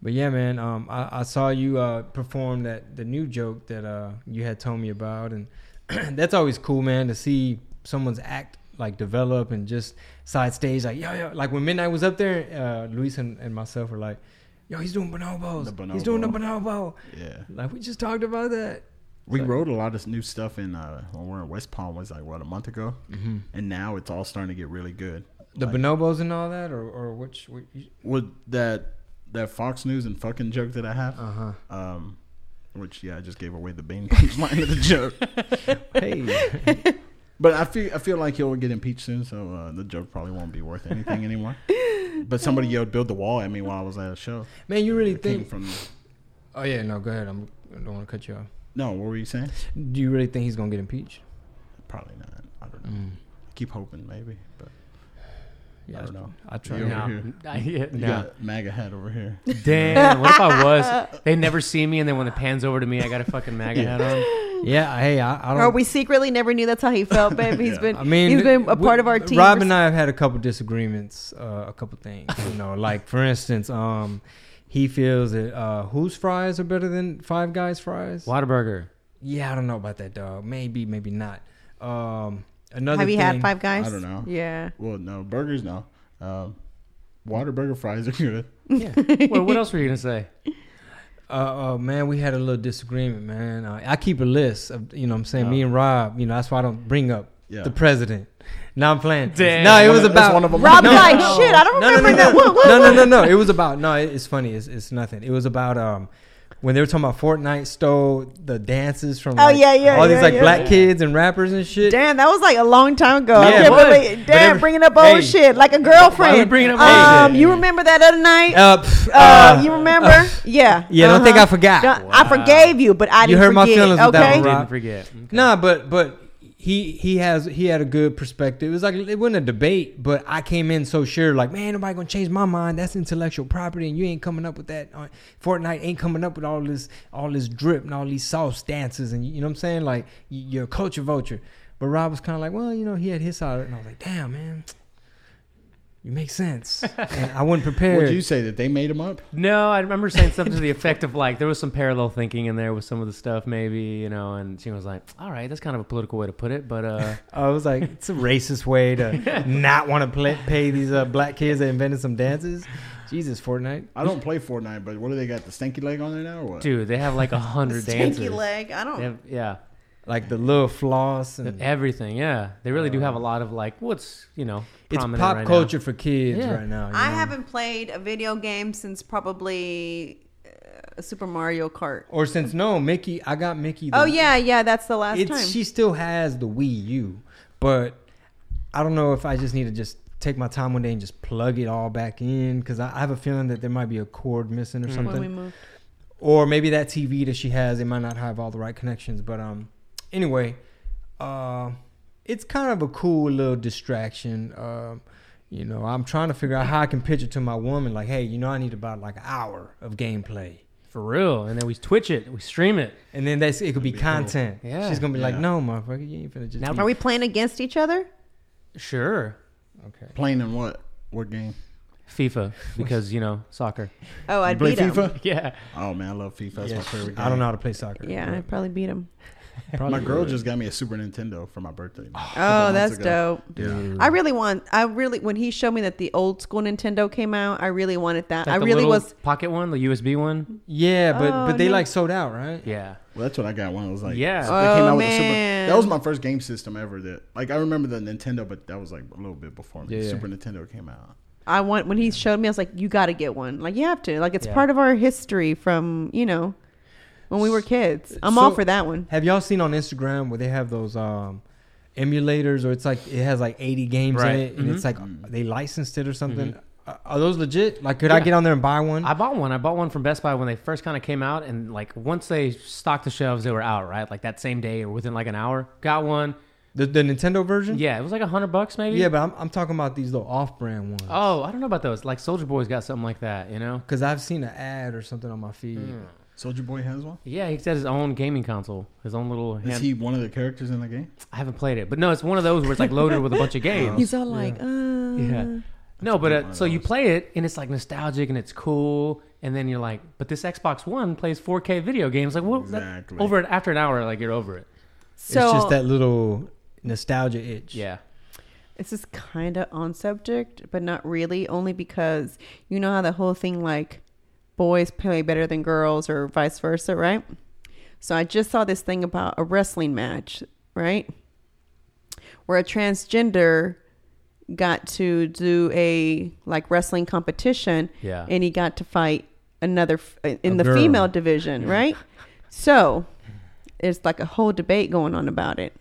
But yeah, man, um, I, I saw you uh, perform that the new joke that uh, you had told me about, and that's always cool, man, to see someone's act like develop and just side stage, like yo, yo, like when Midnight was up there, uh, Luis and, and myself were like, yo, he's doing bonobos, The he's doing the bonobo. bonobo, Yeah. like we just talked about that. We So- wrote a lot of new stuff in uh, when we were in West Palm was like what a month ago, Mm-hmm. and now it's all starting to get really good. The Like, bonobos and all that, or or which, which with that that Fox News and fucking joke that I have, uh huh. um, which yeah, I just gave away the main punchline of the joke. Hey, But I feel I feel like he'll get impeached soon, so uh, the joke probably won't be worth anything anymore. But somebody yelled "build the wall" at me while I was at a show. man, you really think? from Oh yeah, no, go ahead. I'm, I don't want to cut you off. no, what were you saying? Do you really think he's gonna get impeached? Probably not. I don't know. Mm. Keep hoping, maybe. But Yeah, I don't know. I try. You over no, here. I, yeah, You no. got MAGA hat over here. Damn. What if I was? They never see me, and then when it pans over to me, I got a fucking MAGA Yeah. hat on. Yeah, hey, I, I don't. Know. Or we secretly never knew that's how he felt, babe. He's Yeah. been I mean, he's been a we- part of our team. Rob for and I have had a couple disagreements, uh, a couple things. You know, like for instance, um, he feels that uh, whose fries are better than Five Guys fries. Whataburger. Yeah, I don't know about that, dog. Maybe, maybe not. Um, another. Have you had Five Guys? I don't know. Yeah. Well, no burgers, no. Um, Whataburger fries are good. Yeah. well, what else were you gonna say? Uh, uh, man, we had a little disagreement, man. Uh, I keep a list of, you know, what I'm saying me and Rob. You know, that's why I don't bring up Yeah. the president. No, I'm playing. Damn. No, it was of- that's about one of 'em. Rob's No, like, no. shit, I don't no, no, remember no, that. no. What, what, no, no, no, no. It was about no. it- It's funny. It's, it's nothing. It was about um when they were talking about Fortnite stole the dances from Oh, like, yeah, yeah, all these like yeah. black kids and rappers and shit. Damn, that was like a long time ago. I Yeah, it can't believe. But Damn, every- bringing up old Hey. shit like a girlfriend. Why bringing up old um, shit? You remember that other night? Uh, pff, Uh, uh, you remember? yeah. yeah, don't think Uh-huh. I forgot. Don't- I forgave you, but I You didn't hurt my forget, feelings with that one, Rob. Didn't forget. Okay. Nah, but but he he has he had a good perspective. It was like it wasn't a debate, but I came in so sure, like man, nobody gonna change my mind. That's intellectual property, and you ain't coming up with that. Uh, Fortnite ain't coming up with all this all this drip and all these sauce dances, and you, you know what I'm saying? Like you're a culture vulture. But Rob was kind of like, well, you know, he had his side, and I was like, damn, man, you make sense. and I wasn't prepared. Would you say that they made them up? No, I remember saying something to the effect of like there was some parallel thinking in there with some of the stuff, maybe you know. And she was like, "All right, that's kind of a political way to put it, but uh, I was like, it's a racist way to not want to play, pay these uh, black kids that invented some dances. Jesus, Fortnite. I don't play Fortnite, but what do they got? The stinky leg on there now, or what? dude, they have like a hundred dances. Stinky leg. I don't. have- yeah, like the little floss and Everything, yeah. They really do have a lot of like what's you know it's prominent pop right now. culture for kids Yeah. right now. I know? haven't played a video game since probably uh, Super Mario Kart. Or since no Mickey, I got Mickey. the- Oh yeah, yeah, that's the last it's time. she still has the Wii U, but I don't know if I just need to just take my time one day and just plug it all back in because I, I have a feeling that there might be a cord missing or Mm. something. when we moved. or maybe that TV that she has, it might not have all the right connections. But um, anyway, uh, it's kind of a cool little distraction. Um, you know, I'm trying to figure out how I can pitch it to my woman, like, hey, you know, I need about like an hour of gameplay, for real. And then we twitch it, we stream it. and then that's it could be That'd be cool. content. Yeah. she's gonna be like, no, motherfucker, you ain't finna just. Now- be- Are we playing against each other? Sure, okay. Playing in what? What game? FIFA because you know soccer. Oh, I'd play beat him. FIFA? Yeah, Oh man, I love FIFA. That's my favorite game. I don't know how to play soccer. Yeah, I'd probably beat him. My girl just got me a Super Nintendo for my birthday. a Oh, that's ago. dope. Yeah. I really want. I really when he showed me that the old school Nintendo came out, I really wanted that. Like I the really was. pocket one, the USB one. Yeah, but Oh, but they no. like sold out, right? Yeah, Well, that's what I got when I was like, Yeah. they Oh, came out oh, with a Super. That was my first game system ever. That like I remember the Nintendo, but that was like a little bit before me. Yeah, yeah. Super Nintendo came out. I want when he showed me. I was like, you got to get one. Like you have to. Like it's Yeah. part of our history from you know when we were kids. I'm all for that one. Have y'all seen on Instagram where they have those um emulators or it's like it has like 80 games Right. in it and Mhm. it's like they licensed it or something? Are- Are those legit? Like, could I get on there and buy one? I bought one. I bought one from Best Buy when they first kind of came out, and like once they stocked the shelves, they were out. Right, like that same day or within like an hour. Got one. the, the Nintendo version? Yeah, it was like a hundred bucks maybe. Yeah, but I'm, I'm talking about these little off-brand ones. Oh, I don't know about those. Like Soldier Boy's got something like that. You know. Because I've seen an ad or something on my feed. Hmm. Soldier Boy has one. Yeah, he's got his own gaming console, his own little. Is Hand- he one of the characters in the game? I haven't played it, but no, it's one of those where it's like loaded with a bunch of games. He's all like, uh, Yeah. No, but uh, so you play it and it's like nostalgic and it's cool, and then you're like, but this Xbox One plays 4K video games. Like, well, that- over it after an hour, like you're over it. so it's just that little nostalgia itch. Yeah. This is kind of on subject, but not really, only because you know how the whole thing like boys play better than girls or vice versa, right? So I just saw this thing about a wrestling match, right? Where a transgender got to do a like wrestling competition Yeah. and he got to fight another f- uh, in A the girl. female division, right? So it's like a whole debate going on about it.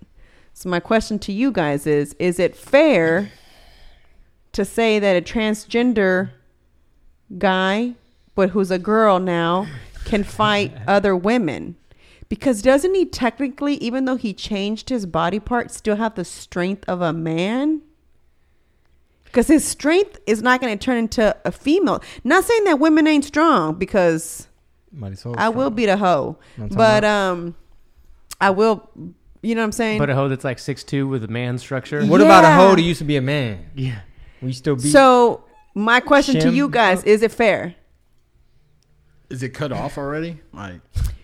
So my question to you guys is: Is it fair to say that a transgender guy, but who's a girl now, can fight other women? Because doesn't he technically, even though he changed his body part, still have the strength of a man? Because his strength is not going to turn into a female. Not saying that women ain't strong, because Mighty Soul I will beat a hoe, You know what I'm talking but um, I will. You know what I'm saying? But a hoe that's like six two with a man structure. What about a hoe Yeah. that used to be a man? Yeah. We still be. so my question to you guys is: It fair? Is it cut off already? Like,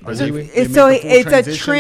are So they- they It's, so make the full it's transition? a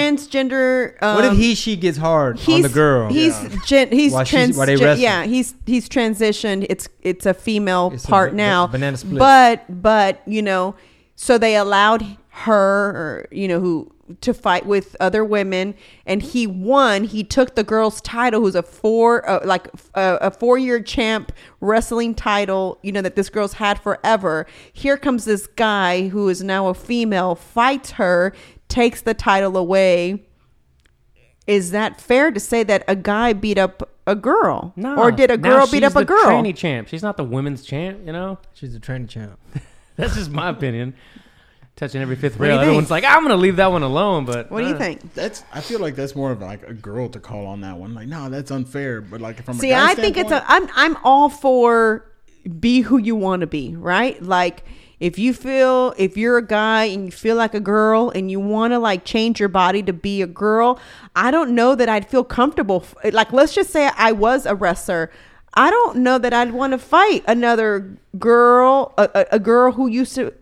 transgender. Um, what if he she gets hard on the girl? He's Yeah. gen, he's trans. yeah, he's he's transitioned. It's it's a female It's part ba- now. banana split. But but you know, so they allowed her, or, you know, who to fight with other women, and he won. He took the girl's title, who's a four uh, like a, a four year champ wrestling title. You know that this girl's had forever. Here comes this guy who is now a female, fights her, takes the title away is that fair to say that a guy beat up a girl? No. Or did a girl beat she's up a girl? Tranny champ. She's not the women's champ. You know. She's the training champ. That's just my opinion. Touching every fifth What do rail. think? Everyone's like, I'm gonna leave that one alone. But What do you uh, think? That's. I feel like that's more of like a girl to call on that one. Like, no, that's unfair. But like from See, a guy I think it's a standpoint- I'm I'm all for be who you want to be, right? Like if you feel if you're a guy and you feel like a girl and you want to like change your body to be a girl, I don't know that I'd feel comfortable f- like let's just say I was a wrestler. I don't know that I'd want to fight another girl, a, a, a girl who used to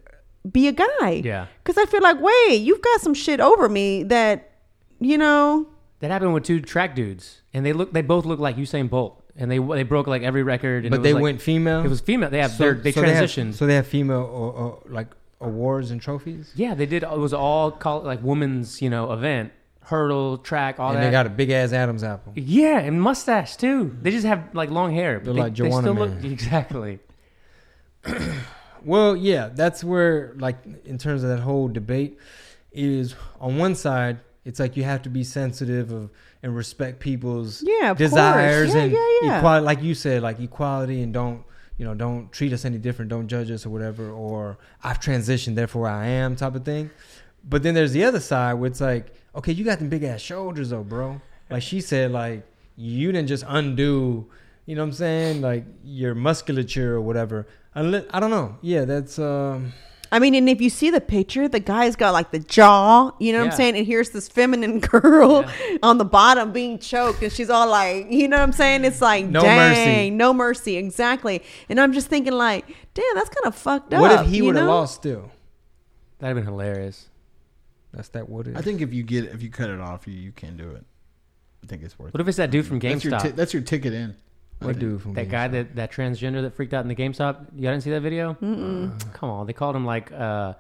be a guy. Yeah. Because I feel like, wait, you've got some shit over me that, you know, That happened with two track dudes, and they look. They both look like Usain Bolt, and they they broke like every record. And But it was they like- went female. It was female. They have So- they so have- transitioned. so they have female or, or like awards and trophies. yeah, they did. It was all called like women's, you know, event. hurdle track, all that. and that. they got a big ass Adam's apple. yeah, and mustache too. They just have like long hair. but They're they, like they Joanna still look Man. exactly. Well, yeah, that's where like in terms of that whole debate is on one side, it's like you have to be sensitive of and respect people's Yeah, desires Yeah, and yeah, yeah. equality, like you said, like equality and don't you know don't treat us any different, don't judge us or whatever, or I've transitioned, therefore I am type of thing. But then there's the other side where it's like, okay, you got them big ass shoulders though, bro. Like she said, like you didn't just undo, you know what I'm saying, like your musculature or whatever. Unless, I don't know. Yeah, that's um. I mean, and if you see the picture, the guy's got like the jaw, you know what Yeah. I'm saying? And here's this feminine girl on the bottom being choked, and she's all like, you know what I'm saying? It's like, No dang, mercy. no mercy, exactly. And I'm just thinking, like, damn, that's kind of fucked up. What if he would have lost still? That'd have been hilarious. That's that what it is. I think if you get if you cut it off, you, you can't do it. I think it's worth What it. if it's that dude from That's your, GameStop? that's your ticket in. I what think. dude from that guy that that transgender that freaked out in the GameStop. You didn't see that video? Mm-mm. Come on, they called him like. uh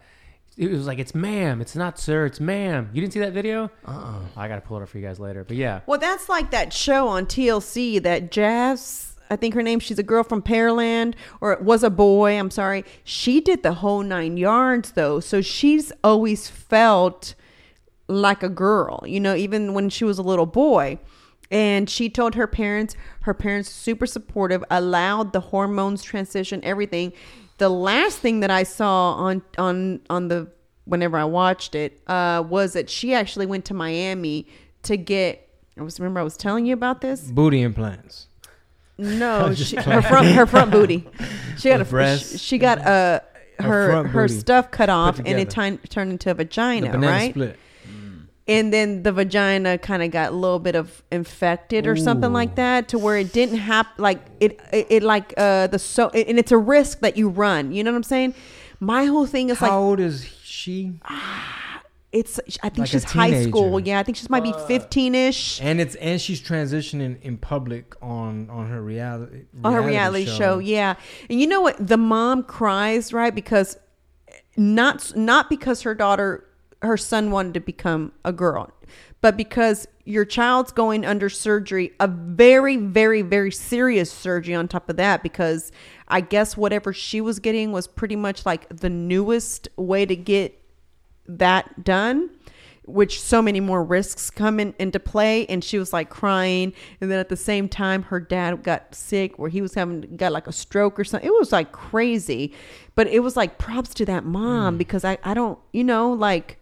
It was like it's ma'am, it's not sir, it's ma'am. You didn't see that video? Uh-uh. I gotta pull it up for you guys later. But yeah, Well, that's like that show on TLC that Jazz, I think her name, she's a girl from Pearland, or it was a boy, I'm sorry. She did the whole nine yards, though. So she's always felt like a girl, you know, even when she was a little boy. And she told her parents, her parents super supportive, allowed the hormones transition, everything. The last thing that I saw on on on the whenever I watched it uh, was that she actually went to Miami to get. I was remember I was telling you about this. booty implants. No, she, her front her front booty. She got a breasts. She got a Her her her stuff cut off and it tin- turned into a vagina, right? split. And then the vagina kind of got a little bit of infected or something like that to where it didn't have like it it, it like uh the so and it's a risk that you run you know what i'm saying? My whole thing is How like how old is she? Ah, it's i think Like she's high school. Yeah i think she might be uh. 15ish And it's and she's transitioning in public on on her reality on her reality show. yeah. And you know what? The mom cries right? Because eh, not not because her daughter her son wanted to become a girl. But because your child's going under surgery a very very very serious surgery on top of that because i guess whatever she was getting was pretty much like the newest way to get that done which so many more risks come in, into play. And she was like crying. And then at the same time her dad got sick where he was having got like a stroke or something. It was like crazy. But it was like props to that mom mm. because i i don't you know like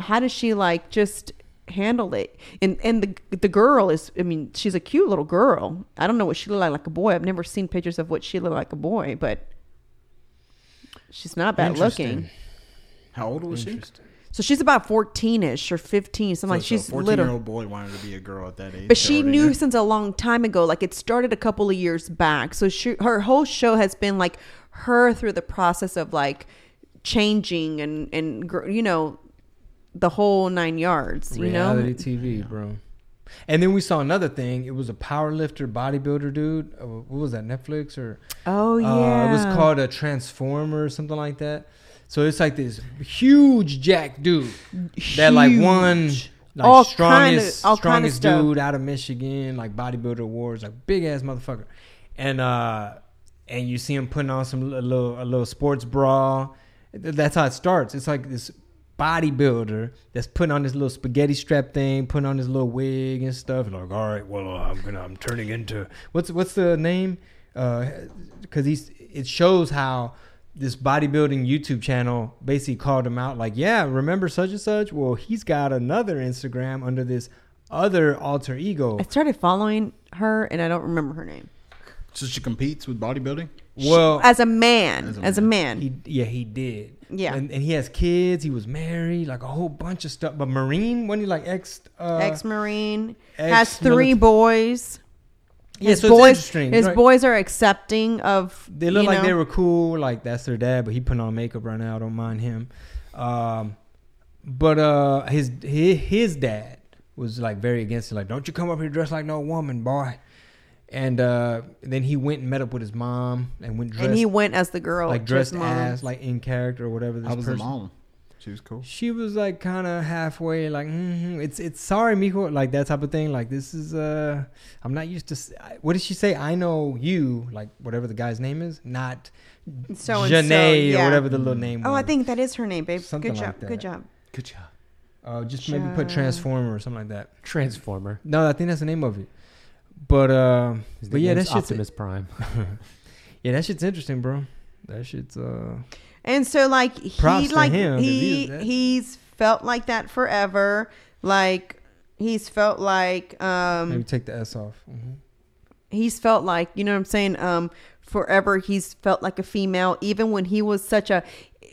how does she like just handle it and and the the girl is i mean she's a cute little girl i don't know what she looked like like a boy i've never seen pictures of what she looked like a boy but she's not bad looking How old was she? so she's about 14ish or 15 something like she's a 14 little year old boy wanted to be a girl at that age. but she knew there. since a long time ago like it started a couple of years back so she her whole show has been like her through the process of like changing and and you know the whole nine yards you know reality TV, bro. And then we saw another thing. It was a power lifter, bodybuilder dude. Uh, What was that? Netflix or? oh yeah Uh, it was called a Transformer or something like that. So it's like this huge jack dude that like one Huge. like All strongest all kinda strongest stuff. dude out of Michigan, like bodybuilder awards, like big ass motherfucker. And uh and you see him putting on some a little a little sports bra. That's how it starts. It's like this bodybuilder that's putting on this little spaghetti strap thing, putting on this little wig and stuff. And Like, all right, well, uh, I'm gonna, I'm turning into what's what's the name? Because he's it shows how this bodybuilding YouTube channel basically called him out. Like, yeah, remember such and such? Well, he's got another Instagram under this other alter ego. i started following her and i don't remember her name So she competes with bodybuilding. Well, as a man as As a a man, He, yeah, he did. Yeah. and, and he has kids. He was married, like a whole bunch of stuff. But Marine, when he like ex, uh, ex-marine has ex- three boys yeah, his so it's boys interesting. his right? boys are accepting of They look like know, they were cool. Like that's their dad, but he put on makeup right now. I don't mind him. Um, but uh, his, his his dad was like very against it. Like, don't you come up here dressed like no woman, boy. And uh, then he went and met up with his mom and went dressed and he went as the girl like dressed mom. as like in character or whatever. This How was the mom? She was cool. she was like kind of halfway like mm it's it's sorry mijo like that type of thing like this is uh i'm not used to s- I- what did she say i know you like whatever the guy's name is not So and so, Janae yeah. or whatever the little name Oh, I think that is her name, babe. Something Good job. like that. Good job. Good job. uh, just maybe put transformer or something like that Transformer. no i think that's the name of it but uh His but yeah that shit's Optimus Prime. yeah that shit's interesting bro that shit's uh And so like he like him, 'cause he he is that. he's felt like that forever. Like he's felt like um. maybe take the s off Mhm. he's felt like you know what I'm saying um forever he's felt like a female even when he was such a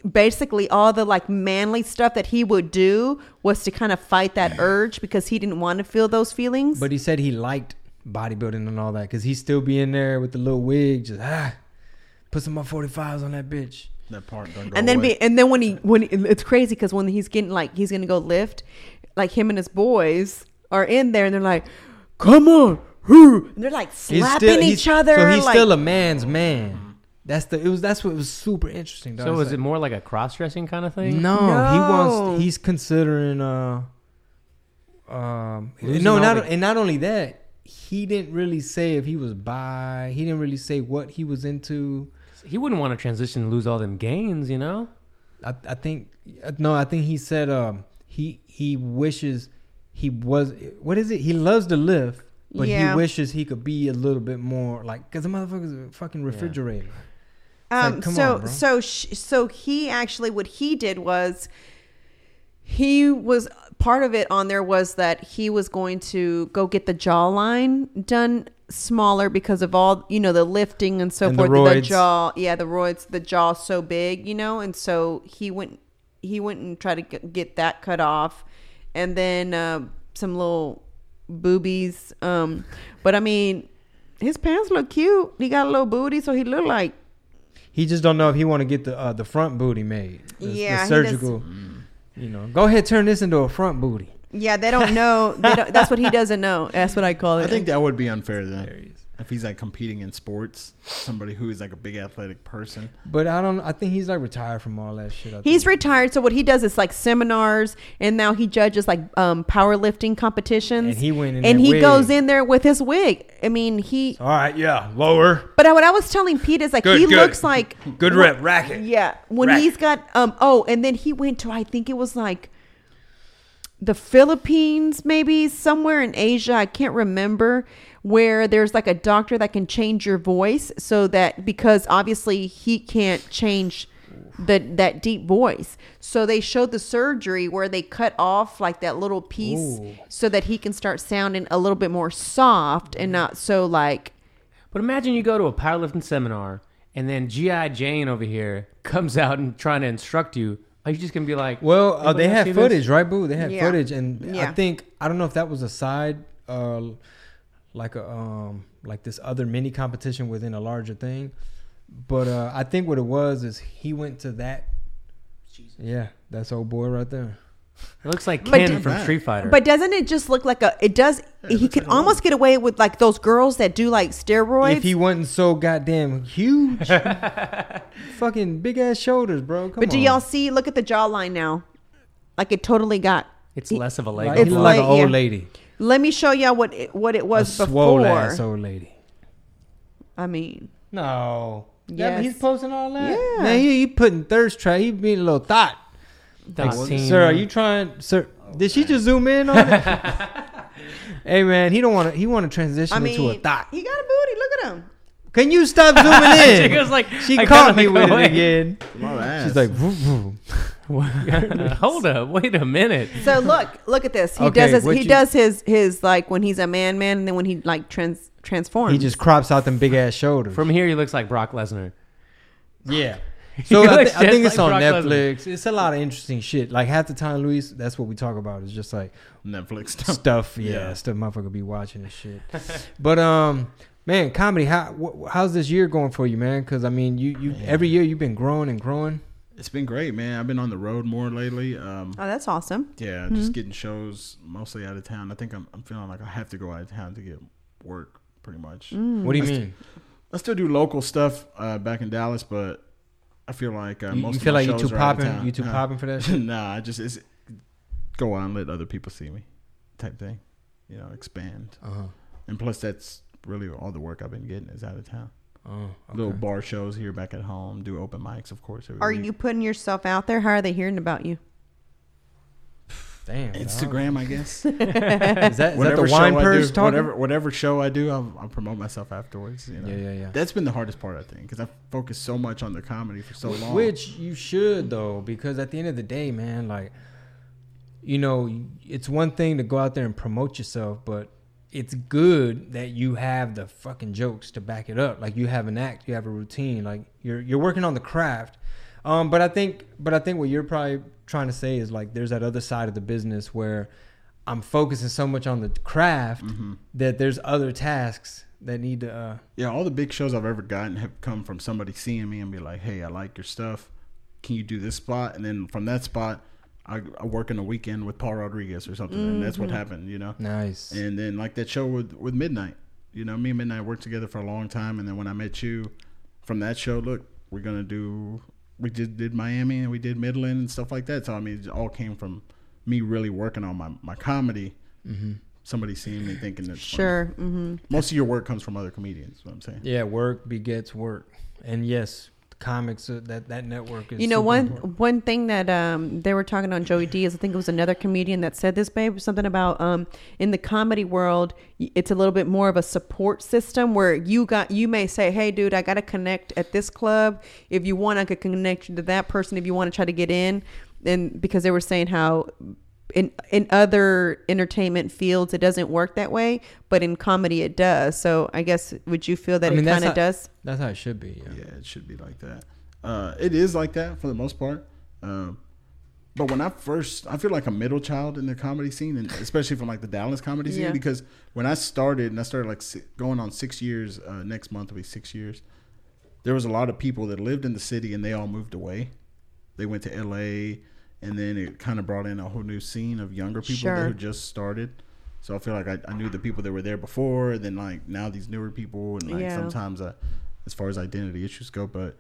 basically all the like manly stuff that he would do was to kind of fight that urge because he didn't want to feel those feelings. but he said he liked bodybuilding and all that because he still be in there with the little wig just ah put some more 45s on that bitch That part don't go and then away. be, and then when he when it's crazy because when he's getting like he's gonna go lift, like him and his boys are in there and they're like, "Come on!" hoo," And they're like He's slapping still- he's- each other. So he's like, still a man's man. That's the. It was. That's what was super interesting. dog. so It's is like- it more like a cross dressing kind of thing? No, he No. wants. He's considering. Uh. Um. Losing no, not the- and not only that. He didn't really say if he was bi. He didn't really say what he was into. He wouldn't want to transition and lose all them gains, you know? I, I think no. I think he said um he he wishes he was what is it? He loves to lift, but Yeah. he wishes he could be a little bit more like because the motherfucker's a fucking refrigerator. It's Um, like, come so on, so sh- so he actually what he did was he was part of it on there was that he was going to go get the jawline done smaller because of all you know the lifting and so And the forth the roids. jaw yeah the roids the jaw so big you know and so he went he went and tried to get, that cut off and then uh, some little boobies um but i mean his pants look cute he got a little booty so he looked like He just don't know if he want to get the uh, the front booty made. The, the Yeah, he surgical. You know, go ahead, turn this into a front booty. Yeah, they don't know. They don't, that's what he doesn't know. That's what I call it. I think that would be unfair then. There he is. If he's like competing in sports, somebody who is like a big athletic person. But I don't. I think he's like retired from all that shit. I He's think. retired, so what he does is like seminars, and now he judges like um, powerlifting competitions. And he went in and that he wig. goes in there with his wig. I mean, he. All right, yeah, lower. But what I was telling Pete is like Good, he good. looks like Good rep, racket. Yeah, when Racket. he's got um oh, and then he went to I think it was like the Philippines, maybe somewhere in Asia. I can't remember where there's like a doctor that can change your voice so that because obviously he can't change the that deep voice. So they showed the surgery where they cut off like that little piece Ooh. so that he can start sounding a little bit more soft and not so like But imagine you go to a powerlifting seminar and then GI Jane over here comes out and trying to instruct you. Are you just gonna be like, Well, uh, they have had see this? footage, right, boo? They had Yeah. footage, and I think I don't know if that was a side, uh, like a um, like this other mini competition within a larger thing. But uh, I think what it was is he went to that. Yeah, that's old boy right there. It looks like But Ken d- from Street Fighter. But doesn't it just look like a? It does. he could like almost get away with like those girls that do like steroids. If he wasn't so goddamn huge, fucking big ass shoulders, bro. Come but do on. y'all see? Look at the jawline now. Like it totally got. it's less of a leg. Like, It's look line. like an old yeah. lady, Let me show y'all what it, what it a was swole before. ass old lady. I mean, No. That- Yes. he's posting all that. Yeah. Man, he, he putting thirst trap. He being a little thought. Like, sir, are you trying? Sir, did she just zoom in on it? hey man, he don't want to. He want to transition I mean, into a thought. he got a booty. Look at him. Can you stop zooming in? She goes like, she I caught me look with away. it again. My ass. She's like, vroom, vroom. Hold up, wait a minute. So look, look at this. He Okay, does his, what he you- does his his like when he's a man man, and then when he like trans transforms. he just crops out them big ass shoulders. From here, he looks like Brock Lesnar. yeah. So I, looks thi- I think just it's like on Brock Lesnar. Netflix. It's a lot of interesting shit. Like half the time, Luis, that's what we talk about. It's just like Netflix stuff. stuff. Yeah, Yeah. stuff motherfucker be watching and shit. but um, man, comedy. How wh- how's this year going for you, man? Because I mean, you you every year you've been growing and growing. It's been great, man. I've been on the road more lately. Um, oh, that's awesome. yeah, Mm-hmm. just getting shows mostly out of town. I think I'm, I'm feeling like I have to go out of town to get work, pretty much. Mm. What do you Let's mean? I still do local stuff uh, back in Dallas, but I feel like uh, You, most you of feel my like you shows too are out of popping? town. You too Huh? popping for that shit? nah, I just it's, go on, let other people see me, type thing. You know, expand. Uh-huh. And plus, that's really all the work I've been getting is out of town. Oh, Little bar shows here back at home. Do open mics, of course. Are week. you putting yourself out there? How are they hearing about you? Damn. dog. Instagram? I guess. Is that, is that whatever the show wine I purse do, talking? whatever whatever show I do, I'll, I'll promote myself afterwards. You know? Yeah, yeah, yeah. That's been the hardest part, I think, because I focused so much on the comedy for so long. Which you should though, because at the end of the day, man, like, you know, it's one thing to go out there and promote yourself, but it's good that you have the fucking jokes to back it up. Like you have an act, you have a routine, like you're you're working on the craft. Um, but I think, but I think what you're probably trying to say is like, there's that other side of the business where I'm focusing so much on the craft Mm-hmm. that there's other tasks that need to. Uh, yeah, all the big shows I've ever gotten have come from somebody seeing me and be like, "Hey, I like your stuff. Can you do this spot?" And then from that spot, I, I work in a weekend with Paul Rodriguez or something, and that's what happened. You know. nice. And then like that show with with Midnight, you know, me and Midnight worked together for a long time, and then when I met you, from that show, look, we're gonna do. We just did Miami and we did Midland and stuff like that. So I mean, it all came from me really working on my my comedy. Somebody seeing me thinking that Sure. hmm most of your work comes from other comedians. What I'm saying. Yeah, work begets work, and yes, the comics uh, that that network is. You know, one important. one thing that um, they were talking on Joey Diaz. I think it was another comedian that said this, babe. Something about um, in the comedy world, it's a little bit more of a support system where you got you may say, "Hey, dude, I got to connect at this club. If you want, I could connect you to that person. If you want to try to get in." And because they were saying how in in other entertainment fields it doesn't work that way, but in comedy it does. So I guess would you feel that I mean, it kind of does? That's how it should be. Yeah. Yeah, it should be like that. Uh, it is like that for the most part. Um, but when I first, I feel like a middle child in the comedy scene, and especially from like the Dallas comedy scene, Yeah. because when I started, and I started like going on six years, uh, next month will be six years. There was a lot of people that lived in the city, and they all moved away. They went to L.A., and then it kind of brought in a whole new scene of younger people Sure. that who just started. So I feel like I, I knew the people that were there before, and then like now these newer people, and like Yeah. sometimes uh, as far as identity issues go, but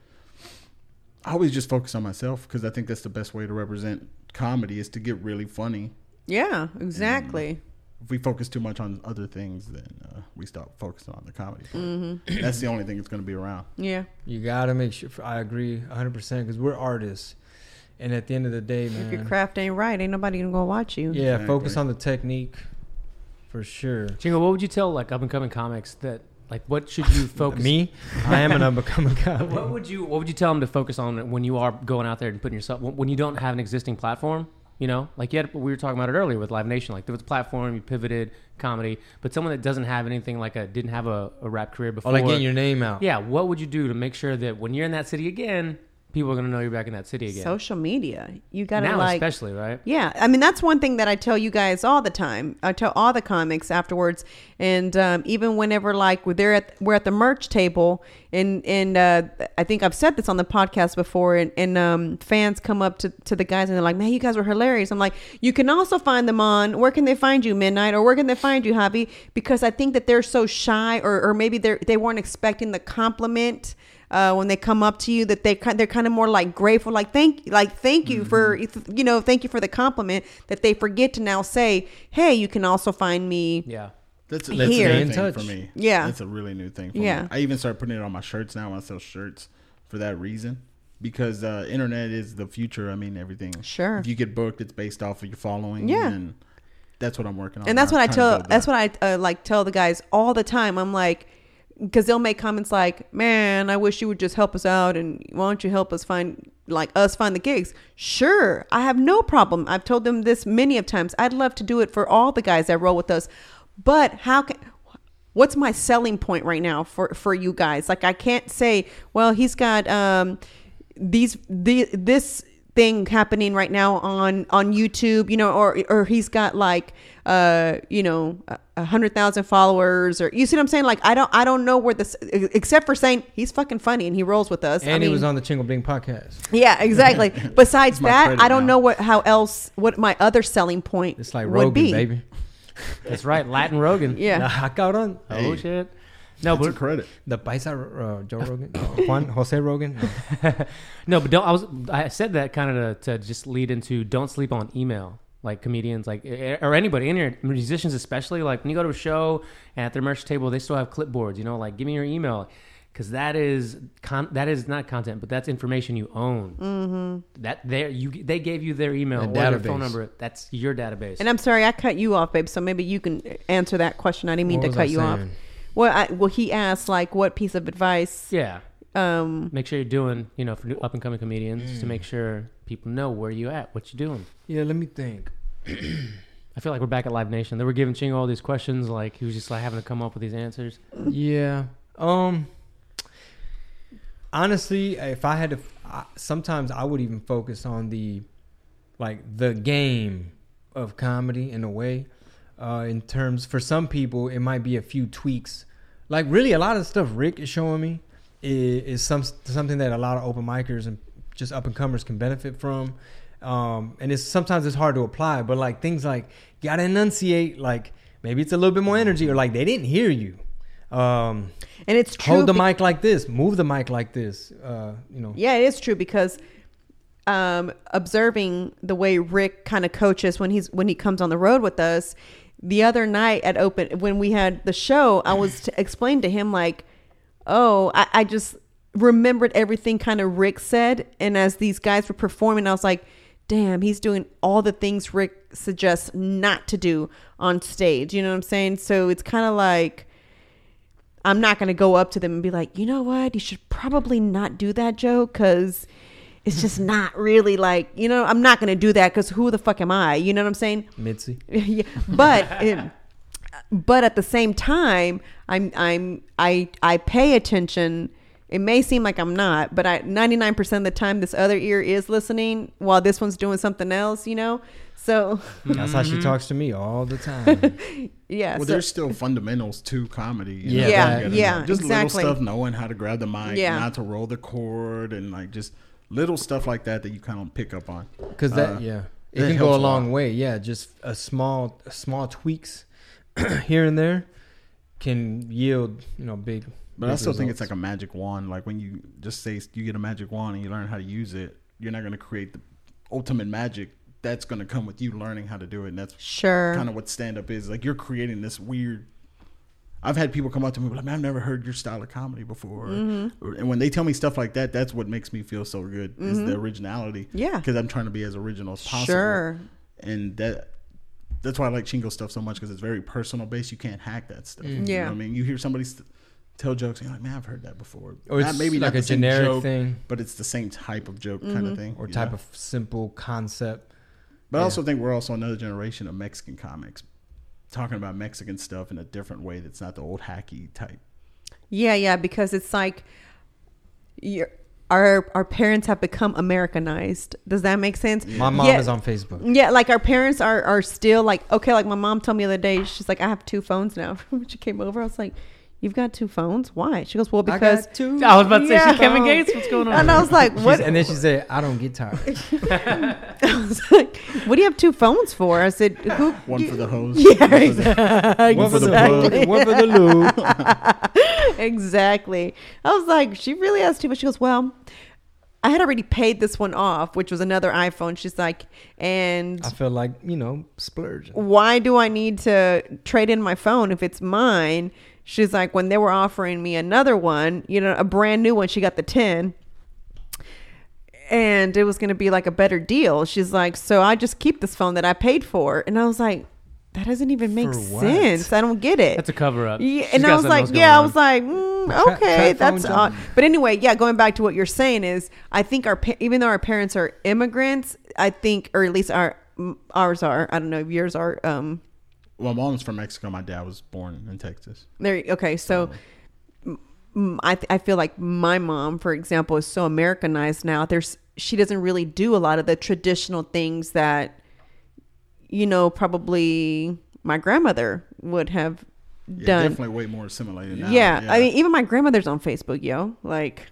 I always just focus on myself because I think that's the best way to represent comedy is to get really funny. Yeah, exactly. If we focus too much on other things, then uh, we stop focusing on the comedy. Mm-hmm. That's the only thing that's going to be around. Yeah. You gotta make sure. I agree 100 percent because we're artists, and at the end of the day, man, If your craft ain't right, ain't nobody gonna go watch you. yeah, Exactly. focus on the technique for sure. Chingo, what would you tell like up and coming comics that like what should you focus? Me, I am an up and coming guy. What would you What would you tell them to focus on when you are going out there and putting yourself when when you don't have an existing platform? You know, like you had, we were talking about it earlier with Live Nation. Like there was a platform, you pivoted comedy, but someone that doesn't have anything like a didn't have a, a rap career oh, before. Or like getting your name out. yeah, what would you do to make sure that when you're in that city again, people are gonna know you're back in that city again? Social media. You gotta now, like especially, right? Yeah, I mean that's one thing that I tell you guys all the time. I tell all the comics afterwards, and um, even whenever like we're at we're at the merch table, and and uh, I think I've said this on the podcast before, and, and um, fans come up to, to the guys and they're like, "Man, you guys were hilarious." I'm like, "You can also find them on where can they find you, Midnight, or where can they find you, Hobby?" Because I think that they're so shy, or or maybe they they weren't expecting the compliment uh, when they come up to you that they they're kind of more like grateful, like thank like thank you for you know thank you for the compliment that they forget to now say, hey, you can also find me. Yeah. That's, that's stay a in new thing touch. for me. Yeah. That's a really new thing for Yeah. me. I even started putting it on my shirts now I sell shirts for that reason. Because uh, internet is the future. I mean, everything. Sure. If you get booked, it's based off of your following. Yeah. And that's what I'm working on. and that's what I trying tell. build That's what I uh, like tell the guys all the time. I'm like, because they'll make comments like, "Man, I wish you would just help us out, and why don't you help us find like us find the gigs?" Sure, I have no problem. I've told them this many of times. I'd love to do it for all the guys that roll with us, but how can? What's my selling point right now for for you guys? Like, I can't say, "Well, he's got um these the this." Thing happening right now on on YouTube, you know, or or he's got like uh you know a- a hundred thousand followers, or you see what I'm saying? Like I don't I don't know where this except for saying he's fucking funny and he rolls with us. And I he mean, was on the Chingo Bling podcast. yeah, exactly. Besides that, I don't now. know what how else what my other selling point It's like would Rogan, be. baby. That's right, Latin Rogan. Yeah. Ah, cabrón. Oh Hey. shit. No, It's a but credit. The Paisa uh, Joe Rogan, Juan Jose Rogan. No. no, but don't. I was. I said that kind of to, to just lead into don't sleep on email. Like comedians, like or anybody in here, musicians especially. Like when you go to a show and at their merch table, they still have clipboards. You know, like give me your email because that is con- that is not content, but that's information you own. Mm-hmm. That there you they gave you their email A or their phone number. That's your database. And I'm sorry I cut you off, babe. So maybe you can answer that question. I didn't mean What to cut I you off. Saying? Well, I, well, he asked like, what piece of advice? yeah, Um, make sure you're doing. You know, for up and coming comedians Mm. to make sure people know where you at, what you're doing. Yeah, let me think. I feel like we're back at Live Nation. They were giving Chingo all these questions, like he was just like having to come up with these answers. Yeah. Um. Honestly, if I had to, I, sometimes I would even focus on the, like the game of comedy in a way. Uh, in terms, for some people, it might be a few tweaks. Like really, a lot of the stuff Rick is showing me is, is some something that a lot of open micers and just up and comers can benefit from. Um, and it's sometimes it's hard to apply, but like things like gotta enunciate, like maybe it's a little bit more energy, or like they didn't hear you. Um, and it's true. hold the be- mic like this, move the mic like this. Uh, you know, Yeah, it is true because um, observing the way Rick kind of coaches when he's when he comes on the road with us. The other night at open when we had the show, I was to explain to him like, "Oh, I, I just remembered everything kind of Rick said, and as these guys were performing, I was like." Damn, he's doing all the things Rick suggests not to do on stage. You know what I'm saying? So it's kind of like I'm not going to go up to them and be like, you know what? You should probably not do that joke because it's just not really like, you know, I'm not going to do that because who the fuck am I? You know what I'm saying? Mitzi. yeah, but it, but at the same time, I'm I'm I I pay attention. It may seem like I'm not, but I 99% of the time this other ear is listening while this one's doing something else, you know? So, That's how she mm-hmm. talks to me all the time. yeah. Well, so- there's still fundamentals to comedy. you Yeah, know, Yeah, you yeah, know. Just exactly. little stuff, knowing how to grab the mic, Yeah. not to roll the cord, and like just little stuff like that that you kind of pick up on. Because that, Uh, yeah, it that can go a a long lot. way. Yeah, just a small, small tweaks here and there can yield, you know, big. But I big still think it's like a magic wand. Like when you just say you get a magic wand and you learn how to use it, you're not going to create the ultimate magic. That's going to come with you learning how to do it, and that's sure. kind of what stand up is. Like you're creating this weird. I've had people come up to me like, "Man, I've never heard your style of comedy before," Mm-hmm. Or- and when they tell me stuff like that, that's what makes me feel so good is the originality. Mm-hmm. Yeah. because I'm trying to be as original as possible. Sure. and that that's why I like Chingo stuff so much because it's very personal based. You can't hack that stuff. You know Yeah. what I mean, you hear somebody st- tell jokes, and you're like, "Man, I've heard that before." Or it's like a the same generic joke, thing. but it's the same type of joke kind Mm-hmm. of thing, or type know? of simple concept. But I also think we're also another generation of Mexican comics talking about Mexican stuff in a different way that's not the old hacky type. Yeah, yeah, because it's like you're, our our parents have become Americanized. Does that make sense? My mom Yeah. is on Facebook. Yeah, like our parents are are still like okay. Like my mom told me the other day, she's like, I have two phones now. when she came over, I was like, You've got two phones? Why? She goes, Well, because got two. I was about to say, Yeah. she Kevin Gates. What's going on? and I was like, She's- What? And then she said, "I don't get tired." I was like, What do you have two phones for? I said, Who? One for the hose. Yeah, one for the- exactly. one for the plug. plug, one for the lube. exactly. I was like, she really has too much. She goes, well, I had already paid this one off, which was another iPhone. She's like, and I feel like you know splurging. why do I need to trade in my phone if it's mine? She's like, when they were offering me another one, you know, a brand new one, she got the 10 and it was going to be like a better deal. She's like, so I just keep this phone that I paid for. And I was like, that doesn't even make sense. I don't get it. That's a cover up. Yeah, She's and I was like, yeah, I was like, mm, okay, that's odd. But anyway, yeah, going back to what you're saying is, I think our pa- even though our parents are immigrants, I think, or at least our ours are. I don't know if yours are. Um, Well, my mom's from Mexico. My dad was born in Texas. there. Okay, so. I, th- I feel like my mom, for example, is so Americanized now. There's she doesn't really do a lot of the traditional things that, you know, probably my grandmother would have Yeah, done. definitely way more assimilated now. Yeah, I mean, even my grandmother's on Facebook, yo. Like,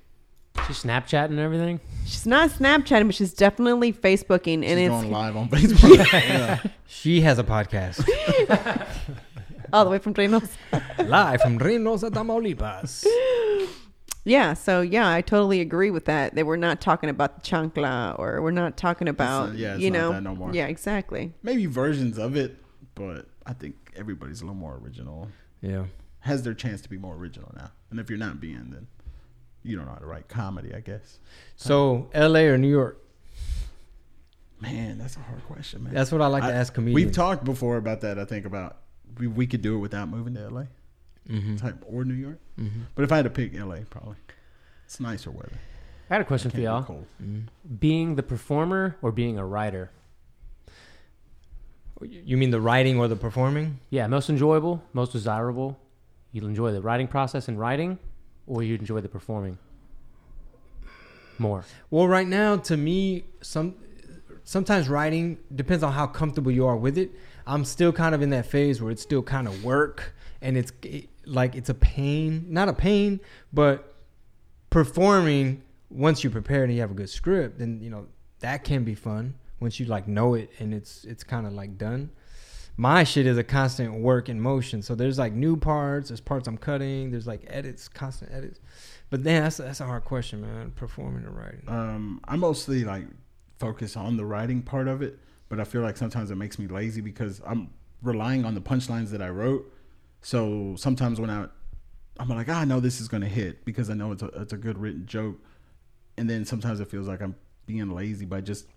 She's Snapchatting and everything. she's not Snapchatting, but she's definitely Facebooking, and she's it's going live on Facebook. yeah. She has a podcast. all the way from Reynosa. Live from Reynosa, Tamaulipas. Yeah, so yeah, I totally agree with that. They were not talking about the chancla or we're not talking about yeah, it's you not know that no more. Yeah, exactly. Maybe versions of it, but I think everybody's a little more original. Yeah. Has their chance to be more original now. And if you're not being, then you don't know how to write comedy, I guess. So, L.A. or New York? Man, that's a hard question, man. That's what I like to ask comedians. We've talked before about that. I think about we, we could do it without moving to LA, Mhm. type or New York. Mhm. But if I had to pick LA, probably it's nicer weather. I had a question for y'all. cold. Mhm. Being the performer or being a writer? You mean the writing or the performing? Yeah, most enjoyable, most desirable. You'll enjoy the writing process and writing, or you enjoy the performing more. Well, right now, to me, some sometimes writing depends on how comfortable you are with it. I'm still kind of in that phase where it's still kind of work, and it's it, like it's a pain, not a pain, but performing once you're prepared and you have a good script, then you know that can be fun once you like know it and it's it's kind of like done. My shit is a constant work in motion. So there's like new parts, there's parts I'm cutting, there's like edits, constant edits. But then that's that's a hard question, man. Performing or writing. Um, I mostly like focus on the writing part of it, but I feel like sometimes it makes me lazy because I'm relying on the punchlines that I wrote. So sometimes when I, I'm like, ah, I know this is gonna hit because I know it's a it's a good written joke, and then sometimes it feels like I'm being lazy by just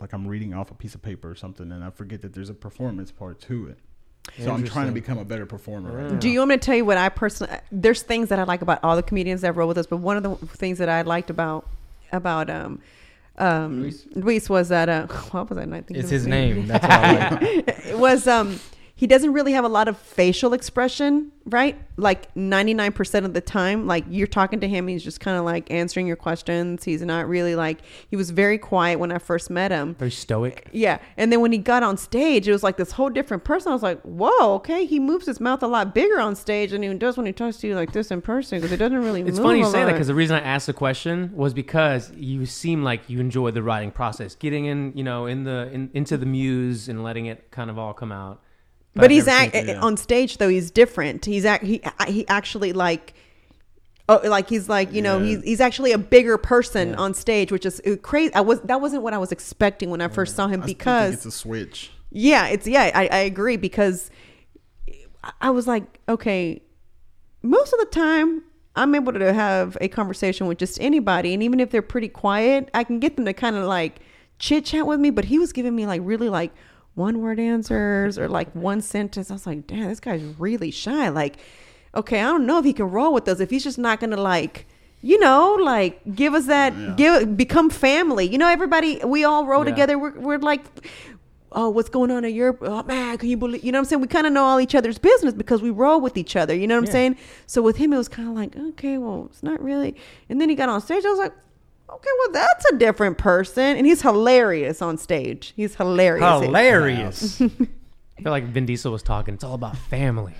like I'm reading off a piece of paper or something, and I forget that there's a performance part to it. So I'm trying to become a better performer. Right now. Do you want me to tell you what I personally? There's things that I like about all the comedians that wrote with us, but one of the things that I liked about about um um Luis? Luis, was that uh what was I not thinking? It's of his name. That's what I like. it was um he doesn't really have a lot of facial expression, right? Like 99% of the time, like you're talking to him, he's just kind of like answering your questions. He's not really like he was very quiet when I first met him. Very stoic. Yeah. And then when he got on stage, it was like this whole different person. I was like, whoa, okay. He moves his mouth a lot bigger on stage than he does when he talks to you like this in person because it doesn't really It's funny you say that because the reason I asked the question was because you seem like you enjoy the writing process, getting in, you know, in the in, into the muse and letting it kind of all come out. But he's act- seen- yeah. on stage though he's different he's act- he he actually like oh like he's like you know Yeah. he's, he's actually a bigger person Yeah. on stage which is uh, crazy i was that wasn't what i was expecting when i first saw him because it's a switch. yeah it's yeah I, I agree because i was like okay most of the time i'm able to have a conversation with just anybody and even if they're pretty quiet i can get them to kind of like chit chat with me but he was giving me like really like one word answers or like one sentence i was like damn this guy's really shy like okay i don't know if he can roll with us if he's just not gonna like you know like give us that give become family you know everybody we all roll Yeah. together we're, we're like oh, what's going on in Europe? Oh man, can you believe? You know what I'm saying? We kind of know all each other's business because we roll with each other. You know what I'm saying? So with him, it was kind of like, okay, well, it's not really. And then he got on stage. I was like, okay, well, that's a different person, and he's hilarious on stage. He's hilarious. Hilarious. I feel like Vin Diesel was talking. It's all about family.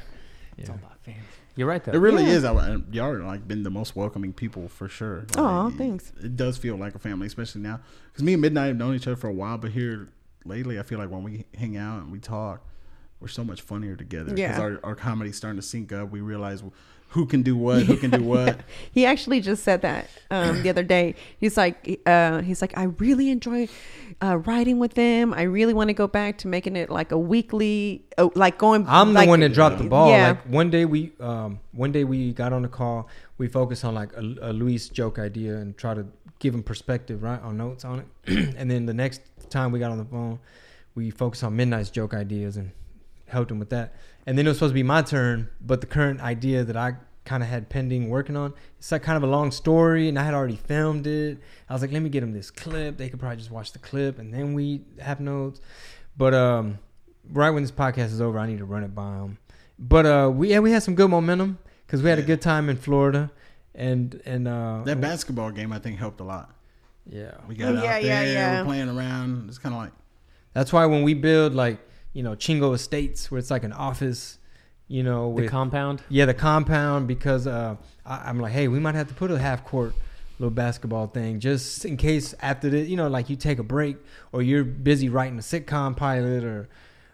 It's all about family. You're right though. It really Yeah. is. I, y'all are like been the most welcoming people for sure. Like, Aw, thanks. It does feel like a family, especially now. Because me and Midnight have known each other for a while, but here lately, I feel like when we hang out and we talk, we're so much funnier together. Because Yeah. our, our comedy's starting to sync up. We realize who can do what, who can do what. He actually just said that um, the other day. He's like, uh, he's like, I really enjoy uh, writing with them. I really want to go back to making it like a weekly, oh, like going. I'm like, the one that dropped the ball. Yeah. Like one day we, um, one day we got on the call. We focused on like a, a Luis joke idea and try to give him perspective, right, on notes on it. and then the next time we got on the phone, we focused on Midnight's joke ideas and helped him with that. And then it was supposed to be my turn, but the current idea that I kind of had pending working on, it's like kind of a long story, and I had already filmed it. I was like, let me get them this clip. They could probably just watch the clip, and then we have notes. But um, right when this podcast is over, I need to run it by them. But uh, we yeah, we had some good momentum because we had a good time in Florida, and and uh, That basketball game, I think, helped a lot. yeah, We got Oh, out there, yeah, yeah. we're playing around. It's kind of like, that's why when we build like you know Chingo Estates, where it's like an office, you know, the with compound. Yeah, the compound because uh, I, I'm like, hey, we might have to put a half court little basketball thing just in case after the, you know, like you take a break or you're busy writing a sitcom pilot or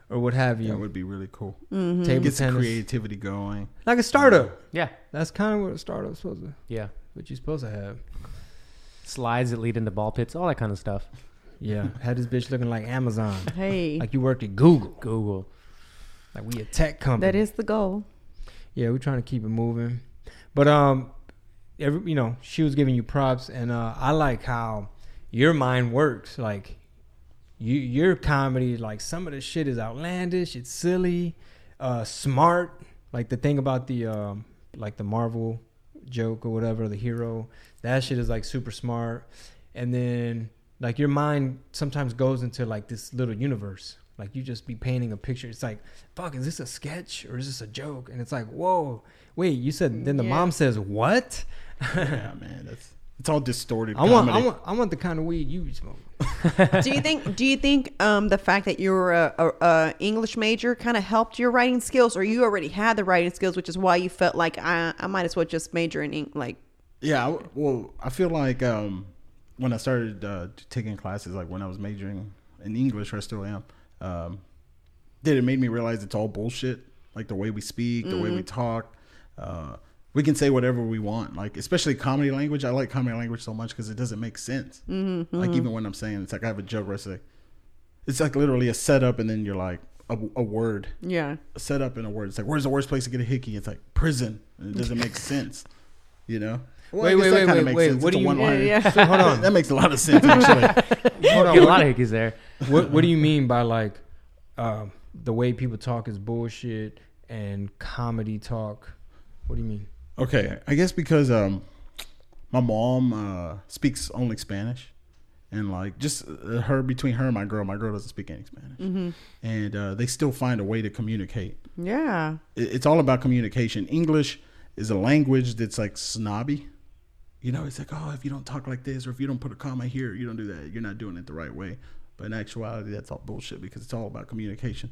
or what have you. That would be really cool. Mm-hmm. Table Get some creativity going. like a startup. Yeah, That's kind of what a startup's supposed to. yeah. What you're supposed to have. Slides that lead into ball pits, all that kind of stuff. Yeah, had this bitch looking like Amazon, Hey, like you worked at Google, Google. like we a tech company. that is the goal. Yeah, we're trying to keep it moving. But um every you know, she was giving you props and uh I like how your mind works. Like you your comedy, like some of the shit is outlandish, it's silly, uh smart. Like the thing about the um like the Marvel joke or whatever, the hero, that shit is like super smart. And then like your mind sometimes goes into like this little universe. Like you just be painting a picture. It's like, fuck, is this a sketch or is this a joke? And it's like, whoa, wait, you said. Then the Yeah. mom says, what? yeah, man, that's it's all distorted. I want, I want, I want the kind of weed you be smoking. do you think? Do you think um, the fact that you were a, a, a English major kind of helped your writing skills, or you already had the writing skills, which is why you felt like I, I might as well just major in like Yeah, I- well, I feel like um, when I started uh, taking classes, like when I was majoring in English, or I still am, um, it made me realize it's all bullshit. Like the way we speak, the way we talk. Uh, we can say whatever we want. Like especially comedy language. I like comedy language so much because it doesn't make sense. Mm-hmm, like even when I'm saying, it's like I have a joke where I say, it's like literally a setup, and then you're like a, a word yeah. a setup in a word. It's like, where's the worst place to get a hickey? It's like prison. And it doesn't make sense. You know? Well, Wait, I wait, that wait, kinda wait, wait. What It's do you- one-liner. Yeah, yeah. So hold on, that makes a lot of sense, actually. hold on. Get a lot What, of hickeys there. what, what do you mean by like um, the way people talk is bullshit and comedy talk? What do you mean? okay, I guess because um, my mom uh, speaks only Spanish. And like just uh, her between her and my girl, my girl doesn't speak any Spanish, Mm-hmm. and uh, they still find a way to communicate. Yeah. it- it's all about communication. English is a language that's like snobby. You know, it's like, oh, if you don't talk like this, or if you don't put a comma here, you don't do that, you're not doing it the right way. But in actuality, that's all bullshit because it's all about communication.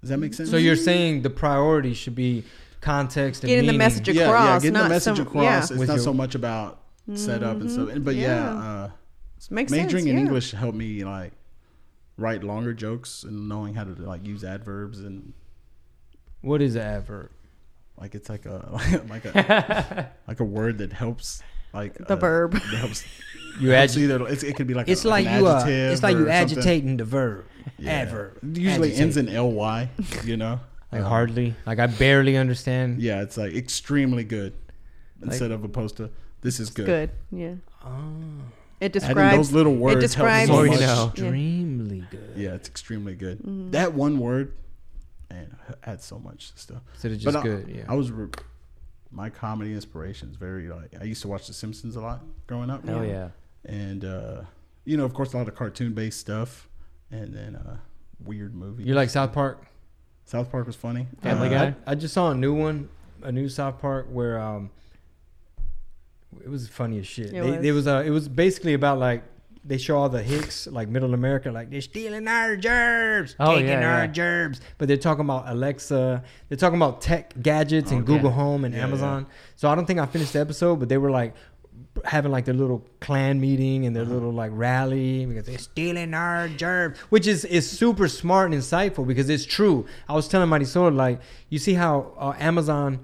Does that make sense? So you're saying the priority should be context and Getting the meaning. message yeah, yeah, across, getting the message some- across. yeah. It's With not your- so much about setup and stuff. But yeah, Yeah. uh, Makes majoring sense, in. English helped me like write longer jokes and knowing how to like use adverbs and What is an adverb? like it's like a like a like a word that helps like The uh, verb. that helps You helps agi- either it's, it could be like It's a, like, an you uh, adjective it's like you or something. agitating the verb. Yeah. Adverb. usually Agitate. ends in ly you know like Um, hardly. Like I barely understand. yeah it's like extremely good instead of opposed to this is good, Good. Yeah. Oh, It Adding describes those little words It describes. helps so you know. extremely good. yeah it's extremely good Mm-hmm. that one word and adds so much stuff So it's But just I, good. Yeah. I was re- my comedy inspiration is very like I used to watch The Simpsons a lot growing up. Oh yeah. and uh, you know, of course, a lot of cartoon based stuff, and then uh, weird movies. you like South Park? South Park was funny. Family Uh, Guy? I, I just saw a new one, a new South Park where um, it was funny as shit. It They, was. it was uh, it was basically about like they show all the Hicks like Middle America like they're stealing our gerbs, Oh, taking yeah, our yeah. gerbs, but they're talking about Alexa, they're talking about tech gadgets and Okay. Google Home and Yeah, Amazon. So I don't think I finished the episode, but they were like having like their little clan meeting and their Uh-huh. little like rally because they're stealing our gerb, which is is super smart and insightful because it's true. I was telling Marisol like you see how uh, Amazon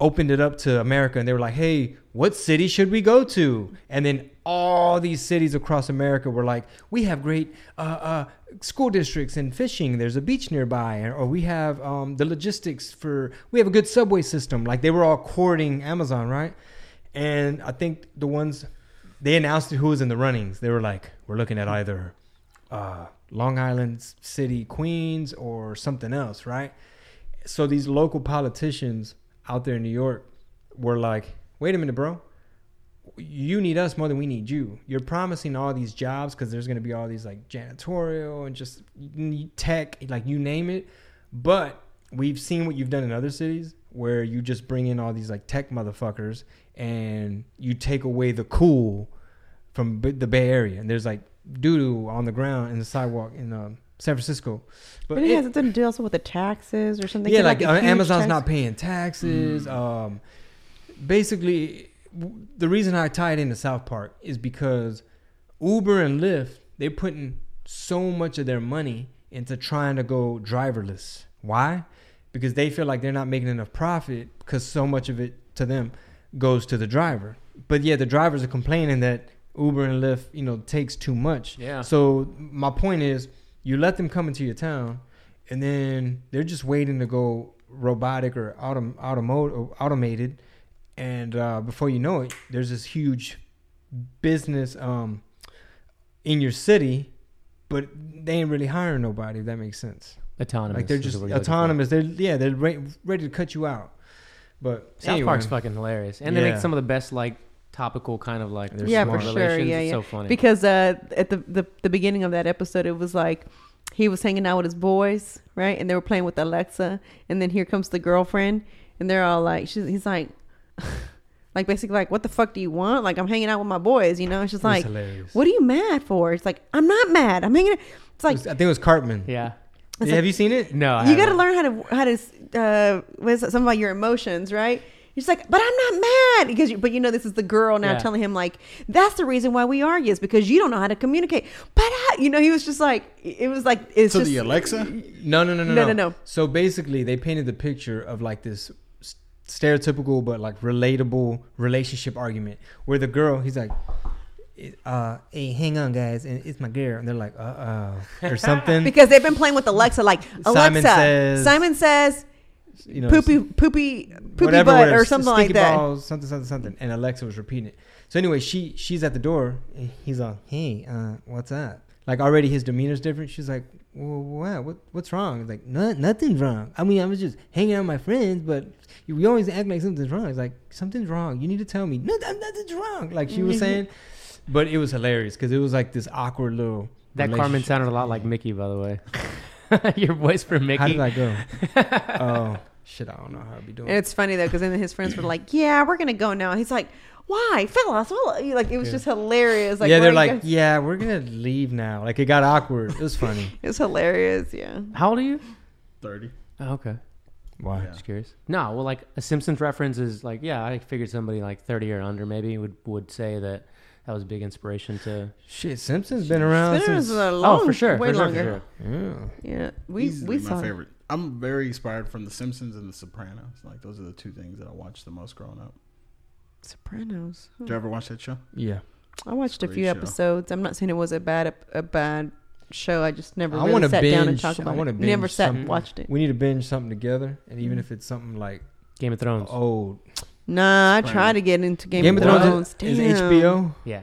opened it up to America and they were like, hey, what city should we go to? And then all these cities across America were like, we have great uh, uh, school districts and fishing. There's a beach nearby, or we have um, the logistics for. We have a good subway system. Like they were all courting Amazon, right? And I think the ones they announced who was in the runnings. They were like, we're looking at either uh, Long Island City, Queens, or something else, right? So these local politicians out there in New York were like, wait a minute, bro. You need us more than we need you. You're promising all these jobs because there's going to be all these like janitorial and just tech, like you name it. But we've seen what you've done in other cities where you just bring in all these like tech motherfuckers and you take away the cool from B- the Bay Area. And there's like doo doo on the ground in the sidewalk in um, San Francisco. But But it it- has to do also with the taxes or something. yeah, Get, like, uh, Amazon's tax- not paying taxes. Um, basically, the reason I tie it into South Park is because Uber and Lyft they're putting so much of their money into trying to go driverless. Why? Because they feel like they're not making enough profit because so much of it to them goes to the driver. But yeah, the drivers are complaining that Uber and Lyft, you know, takes too much. Yeah. So my point is, you let them come into your town, and then they're just waiting to go robotic or autom- automo- automated, and uh, before you know it, there's this huge business um, in your city, but they ain't really hiring nobody. If that makes sense. Autonomous. Like they're just what you're looking for. autonomous. They're yeah, they're re- ready to cut you out. But South anyway, Park's fucking hilarious, and they make some of the best like topical kind of like They're yeah, for sure. relations. Yeah, It's yeah. so funny. Because uh, at the, the the beginning of that episode, it was like he was hanging out with his boys, right? And they were playing with Alexa, and then here comes the girlfriend, and they're all like, she's, he's like, like basically like, what the fuck do you want? Like I'm hanging out with my boys, you know? She's it was like, hilarious. what are you mad for? It's like I'm not mad. I'm hanging. out. It's It like was- I think it was Cartman. yeah. Like- have you seen it? No, I you got to learn how to how to uh what is it, something about your emotions right He's like, but I'm not mad because, you, but you know, this is the girl now Yeah. telling him like, that's the reason why we argue is because you don't know how to communicate. But I, you know, he was just like, it was like, it's So just the Alexa? No, no, no, no, No, no, no, no. So basically, they painted the picture of like this s- stereotypical but like relatable relationship argument where the girl, he's like, uh, "Hey, hang on, guys, and it's my girl," and they're like, "Uh oh," or something. because they've been playing with Alexa. Like Alexa, Simon says- Simon says, you know, poopy, poopy, poopy butt or something like that. Balls, something, something, something. And Alexa was repeating it. So anyway, she she's at the door. And he's like, "Hey, uh, what's up?" Like already his demeanor's different. She's like, well, what? What? What's wrong? It's like, no, nothing's wrong. I mean, I was just hanging out with my friends, but you always act like something's wrong. It's like something's wrong. You need to tell me. No, nothing's wrong. Like she was saying, but it was hilarious because it was like this awkward little. That Cartman sounded a lot like Mickey, by the way. Your voice for Mickey. How did I go? oh shit! I don't know how I'd be doing. And it's funny though, because then his friends were like, "Yeah, we're gonna go now." He's like, "Why, fellas?" Well, like it was Yeah. just hilarious. Like, yeah, they're you like, guys- yeah, we're gonna leave now. Like it got awkward. It was funny. it was hilarious. Yeah. How old are you? 30. Oh, okay. Why? Yeah. Just curious. No, well, like a Simpsons reference is like, yeah, I figured somebody like 30 or under maybe would would say that that was a big inspiration to. Shit, Simpsons been around It's since. Oh, a long, oh, for sure, way for sure, longer. sure. Yeah. Yeah, we Easily we my saw. favorite. I'm very inspired from The Simpsons and The Sopranos. Like those are the two things that I watched the most growing up. Sopranos. Did you ever watch that show? Yeah. I watched a few show. episodes. I'm not saying it was a bad a bad show. I just never I really wanna sat down and binge- talked I about wanna it. Never sat some- and watched it. We need to binge something together, and even Mm. if it's something like Game of Thrones. old, Nah, I Sopranos. tried to get into Game, Game of of Thrones. Thrones is, is HBO. Yeah.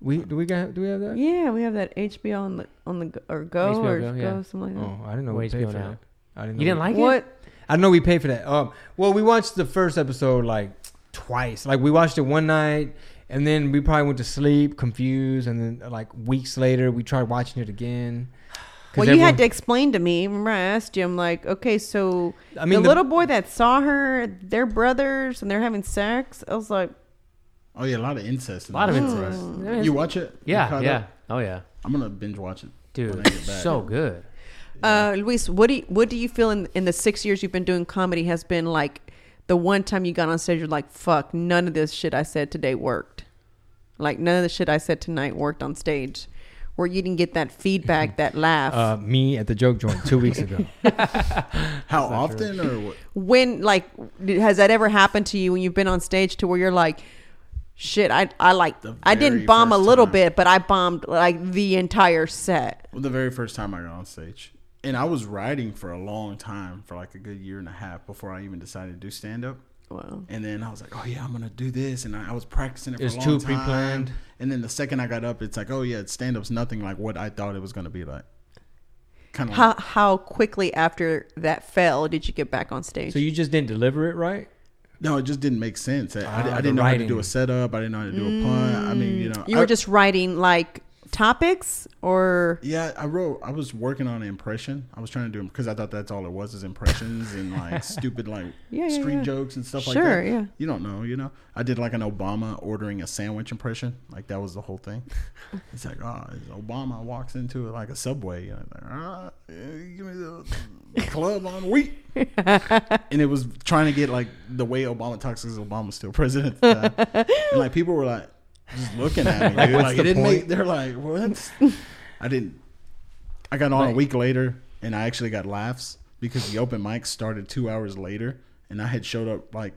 We do we got do we have that? Yeah, we have that HBO on the on the or go HBO or Go, go, something like that. Oh, I didn't know Or we paid HBO for now. that. I didn't. Know You didn't we- like it? what? I know we paid for that. Um, well, we watched the first episode like twice. Like we watched it one night, and then we probably went to sleep confused, and then like weeks later we tried watching it again. Well, you had to explain to me. Remember, I asked you. I'm like, okay, so I mean, the, the- little boy that saw her, they're brothers, and they're having sex. I was like, Oh yeah, a lot of incest. A lot of incest. Mm. You watch it? Yeah, yeah. up? Oh yeah, I'm gonna binge watch it. dude, so good. uh, Luis, what do you, what do you feel in in the six years you've been doing comedy has been like the one time you got on stage, you're like, fuck, none of this shit I said today worked. Like none of the shit I said tonight worked on stage, where you didn't get that feedback, that laugh. uh, me at the joke joint two weeks ago. How often or what? when like has that ever happened to you when you've been on stage to where you're like shit i i like i didn't bomb a little time. bit but i bombed like the entire set Well, the very first time I got on stage, and I was writing for a long time, for like a good year and a half before I even decided to do stand up. wow And then I was like, oh yeah, I'm gonna do this, and I, I was practicing it It was for a long too time. pre-planned. And then the second I got up, it's like, oh yeah, stand up's nothing like what I thought it was gonna be like. Kind of. how how quickly after that fell did you get back on stage so you just didn't deliver it right? no, it just didn't make sense. I, I, Ah, di- I didn't know how to do a setup. I didn't know how to do a pun. I mean, you know, you I- were just writing like topics or Yeah, I wrote. I was working on an impression. I was trying to do because I thought that's all it was is impressions and like stupid like Yeah, yeah, street yeah. jokes and stuff like Sure, that. yeah. You don't know, you know. I did like an Obama ordering a sandwich impression. Like that was the whole thing. It's like, oh, Obama walks into like a subway. You know, like, ah, give me the, club on wheat. and it was trying to get like the way Obama talks because Obama's still president. At and like people were like just looking at me. Like, dude. what's like the it didn't point? make. They're like, what? I didn't. I got on Like- a week later, and I actually got laughs because the open mic started two hours later, and I had showed up like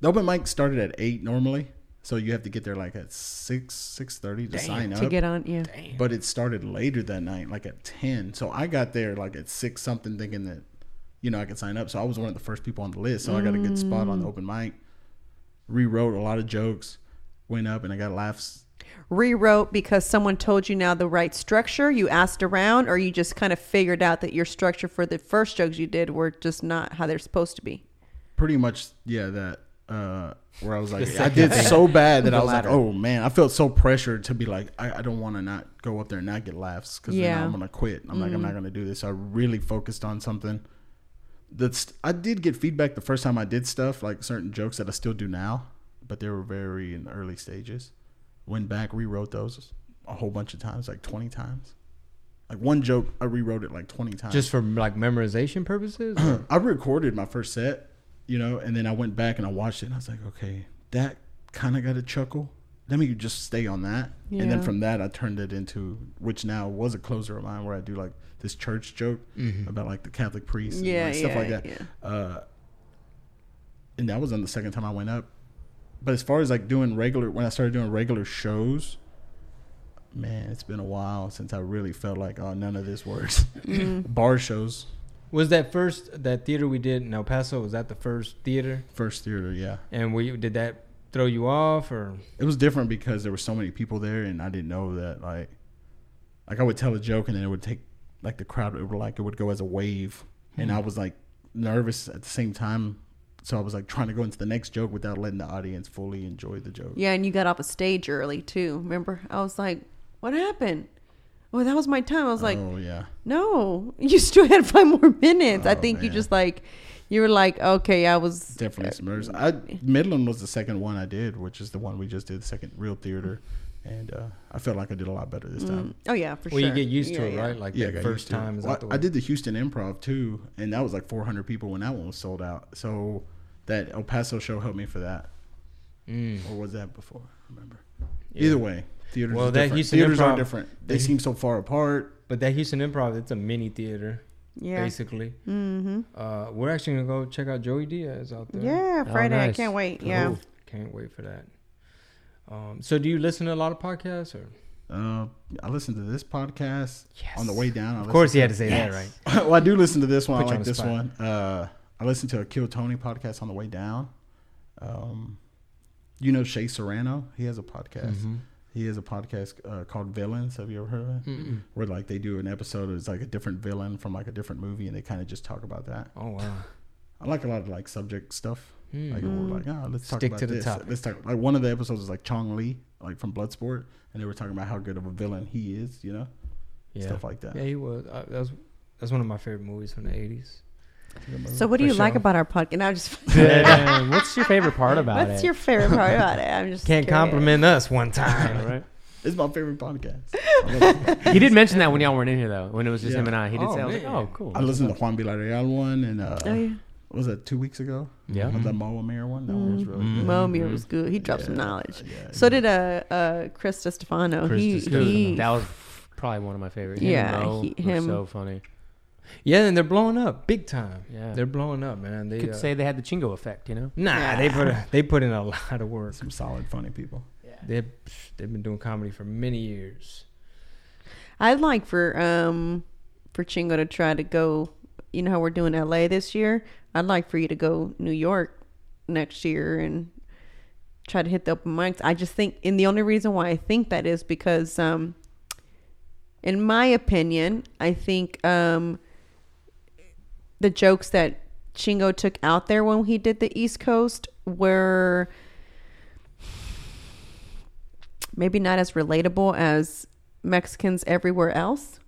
the open mic started at eight normally, so you have to get there like at six six thirty to sign up. to get on. Yeah. but it started later that night, like at ten. So I got there like at six something, thinking that you know I could sign up. So I was one of the first people on the list. So I got a good spot on the mm. open mic. Rewrote a lot of jokes, went up, and I got laughs Rewrote because someone told you now the right structure. You asked around, or you just kind of figured out that your structure for the first jokes you did were just not how they're supposed to be. pretty much yeah that uh where i was like i did so bad that i was latter. like oh man i felt so pressured to be like i, I don't want to not go up there and not get laughs because Yeah. then i'm gonna quit i'm like i'm not gonna do this so i really focused on something that's i did get feedback the first time i did stuff like certain jokes that i still do now but they were very in early stages went back rewrote those a whole bunch of times like 20 times like one joke i rewrote it like 20 times Just for like memorization purposes? I recorded my first set, you know, and then I went back and I watched it and I was like, okay, that kind of got a chuckle. Let me just stay on that. And then from that, I turned it into, which now was a closer of mine where I do like this church joke about like the Catholic priest and Yeah, like, stuff yeah, like that. yeah. Uh, and that was on the second time I went up. But as far as like doing regular, when I started doing regular shows, man, it's been a while since I really felt like, oh, none of this works. Mm. Bar shows, Was that first that theater we did in El Paso? Was that the first theater? first theater, yeah. And we did that throw you off or? it was different because there were so many people there and I didn't know that like like I would tell a joke and then it would take like the crowd it would like it would go as a wave and I hmm. was like nervous at the same time so I was like trying to go into the next joke without letting the audience fully enjoy the joke. Yeah, and you got off a stage early too. Remember? I was like, "What happened?" Oh, that was my time. I was like, oh yeah. "No, you still had five more minutes." I Oh, think you just like, you were like, "Okay, I was Definitely submerged. I Midland was the second one I did, which is the one we just did, the second real theater. And uh, I felt like I did a lot better this time. Oh yeah, for sure. Well, sure. you get used to Yeah, it, yeah. right? Like Yeah, I that got first to it. time is Well, out the I did the Houston Improv too, and that was like 400 people when that one was sold out. So that El Paso show helped me for that. Mm. Or was that before? I remember. Yeah. Either way, theaters. Well, are that different. Houston theaters are Improv- different. They that- seem so far apart. But that Houston Improv, it's a mini theater, Yeah. basically. Mm-hmm. Uh, we're actually gonna go check out Joey Diaz out there. Yeah, Oh, Friday. I can't wait. Yeah. Cool. Can't wait for that. Um, so do you listen to a lot of podcasts or? Uh, I listen to this podcast on the way down. I Of course, listened you had to say that, right? well, I do listen to this one. Put I like the this spot. one. Uh, I listened to a Kill Tony podcast on the way down. Um, you know Shea Serrano? He has a podcast. Mm-hmm. He has a podcast uh, called Villains. Have you ever heard of it? Mm-mm. Where like they do an episode. It's like a different villain from like a different movie, and they kind of just talk about that. Oh wow. I like a lot of like subject stuff. Mm. Like we're like, ah, let's talk Stick about to the this. topic. Let's talk. Like one of the episodes is like Chong Li, like from Bloodsport, and they were talking about how good of a villain he is. You know, yeah. stuff like that. Yeah, he was. Uh, that was that's one of my favorite movies from the eighties. So, what do For you like about our podcast? And I'm just. Damn, what's your favorite part about it? What's your favorite part about it? I'm just Can't curious. compliment us one time. right? It's my favorite podcast. I, love it. He did mention that when y'all weren't in here though. When it was just Yeah. him and I, he did Oh, say, "I was like, oh, cool." I listened to Juan Villarreal one, and uh, Oh yeah, what was that two weeks ago? Yeah. the Mo Amer one. That one was really Mhm. good. Mo Amer was good. He dropped some Yeah, knowledge. yeah, So yeah. did uh uh Chris Stefano. Chris He, Stefano. he that was probably one of my favorites. Yeah, and Mo he- were him. so funny. Yeah, and they're blowing up big time. Yeah. They're blowing up, man. They Could uh, say they had the Chingo effect, you know? nah. Yeah. They put a, they put in a lot of work. some solid, funny people. Yeah, They they've been doing comedy for many years. I'd like for um for Chingo to try to go. You know how we're doing LA this year. I'd like for you to go New York next year and try to hit the open mics. I just think, and the only reason why I think that is because, um, in my opinion, I think um, the jokes that Chingo took out there when he did the East Coast were maybe not as relatable as Mexicans everywhere else.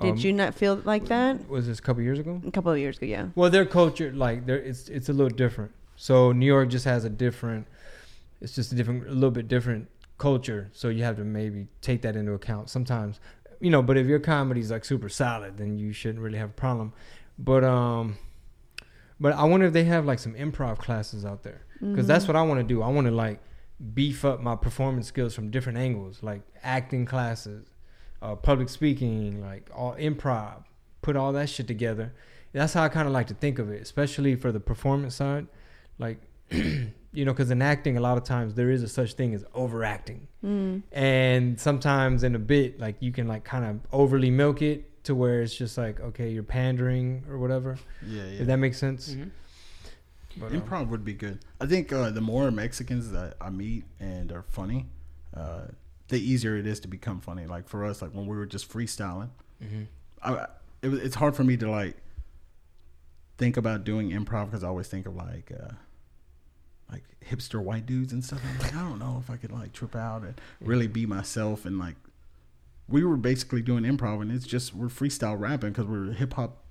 Did Um, you not feel like that? Was this a couple years ago? A couple of years ago, yeah. Well, their culture, like, there, it's it's a little different. So New York just has a different. It's just a different, a little bit different culture. So you have to maybe take that into account sometimes, you know. But if your comedy's like super solid, then you shouldn't really have a problem. But um, but I wonder if they have like some improv classes out there because that's what I want to do. I want to like beef up my performance skills from different angles, like acting classes, uh, public speaking, like all improv, put all that shit together. That's how I kind of like to think of it, especially for the performance side. Like, you know, because in acting, a lot of times there is a such thing as overacting, Mm. and sometimes in a bit, like you can like kind of overly milk it to where it's just like, okay, you're pandering or whatever. Yeah, yeah. If that makes sense. Mhm. But, um, Improv would be good. I think uh, the more Mexicans that I meet and are funny, uh, the easier it is to become funny. Like for us, like when we were just freestyling, mhm. I, it, was- it's hard for me to like think about doing improv because I always think of like uh, like hipster white dudes and stuff. I'm like, I don't know if I could like trip out and really be myself and like. We were basically doing improv, and it's just we're freestyle rapping because we're hip hop,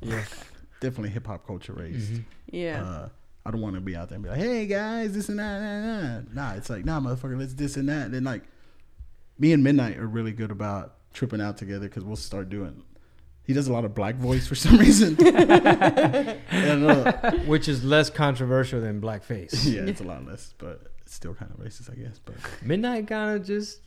yeah. definitely hip hop culture raised. Mhm. Yeah. Uh, I don't want to be out there and be like, "Hey guys, this and that, nah, nah." Nah, it's like, "Nah, motherfucker, let's this and that." And then like, me and Midnight are really good about tripping out together because we'll start doing. He does a lot of black voice for some reason. and, uh, Which is less controversial than blackface. yeah, it's a lot less, but it's still kind of racist, I guess. But Midnight kind of just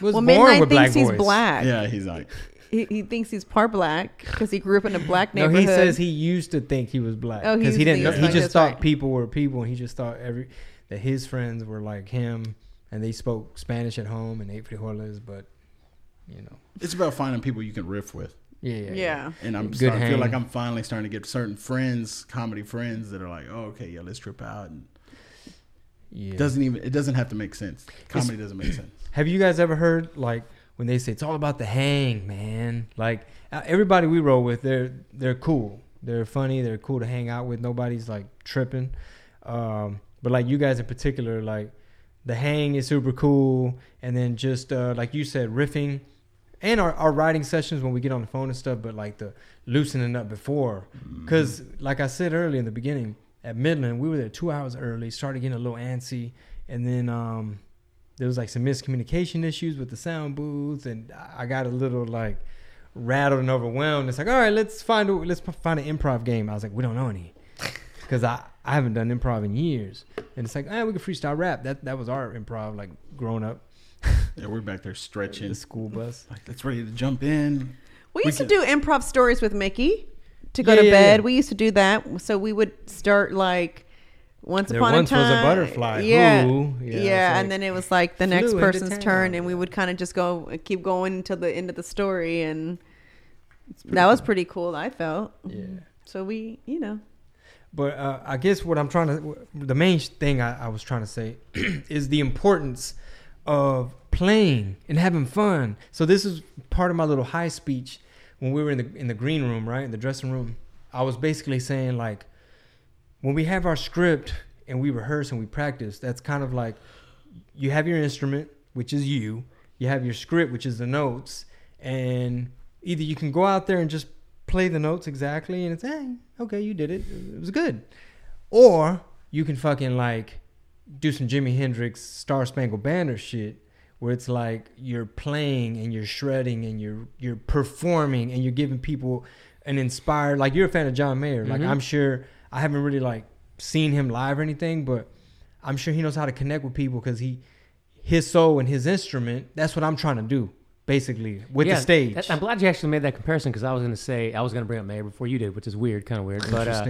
was well, born Midnight with black thinks he's voice. black. yeah, he's like, He, he thinks he's part black because he grew up in a black neighborhood. No, he says he used to think he was black Oh, he he didn't. think Know, he he just thought right. people were people, and he just thought every that his friends were like him, and they spoke Spanish at home and ate frijoles. But you know, it's about finding people you can riff with. yeah, yeah, yeah. And I'm Good starting to feel like I'm finally starting to get certain friends, comedy friends, that are like, "Oh, okay, yeah, let's trip out." And yeah. it doesn't even it doesn't have to make sense. Comedy doesn't make sense. Have you guys ever heard like when they say it's all about the hang, man? Like uh, everybody we roll with, they're they're cool, they're funny, they're cool to hang out with. Nobody's like tripping. Um, but like you guys in particular, like the hang is super cool, and then just uh, like you said, riffing, and our, our writing sessions when we get on the phone and stuff. But like the loosening up before, because like I said earlier in the beginning, at Midland we were there two hours early, started getting a little antsy, and then um, there was like some miscommunication issues with the sound booth, and I got a little like rattled and overwhelmed. It's like, all right, let's find a, let's find an improv game. I was like, we don't know any because I I haven't done improv in years, and it's like, ah, we can freestyle rap. That that was our improv like growing up, Yeah, we're back there stretching. the school bus. Like, let's ready to jump in. We We used to do improv stories with Mickey to go Yeah, to yeah, bed. yeah. We used to do that. So we would start like once There upon once a was a time. butterfly Yeah. who- Yeah. yeah, it's and then it was like the next person's turn and we would kind of just go keep going until the end of the story and that was pretty cool, I felt. Yeah. So we, you know. But uh, I guess what I'm trying to, the main thing I, I was trying to say is the importance of playing and having fun. So this is part of my little high speech when we were in the in the green room, right in the dressing room. I was basically saying like, when we have our script and we rehearse and we practice, that's kind of like you have your instrument, which is you. You have your script, which is the notes, and either you can go out there and just play the notes exactly, and it's hey, okay, you did it, it was good, or you can fucking like do some Jimi Hendrix Star Spangled Banner shit, where it's like you're playing and you're shredding and you're you're performing and you're giving people an inspired. Like you're a fan of John Mayer, like Mhm. I'm sure I haven't really like seen him live or anything, but I'm sure he knows how to connect with people because he his soul and his instrument. That's what I'm trying to do, basically, with Yeah, the stage. that- I'm glad you actually made that comparison because I was going to say I was going to bring up Mayer before you did, which is weird, kind of weird. But uh,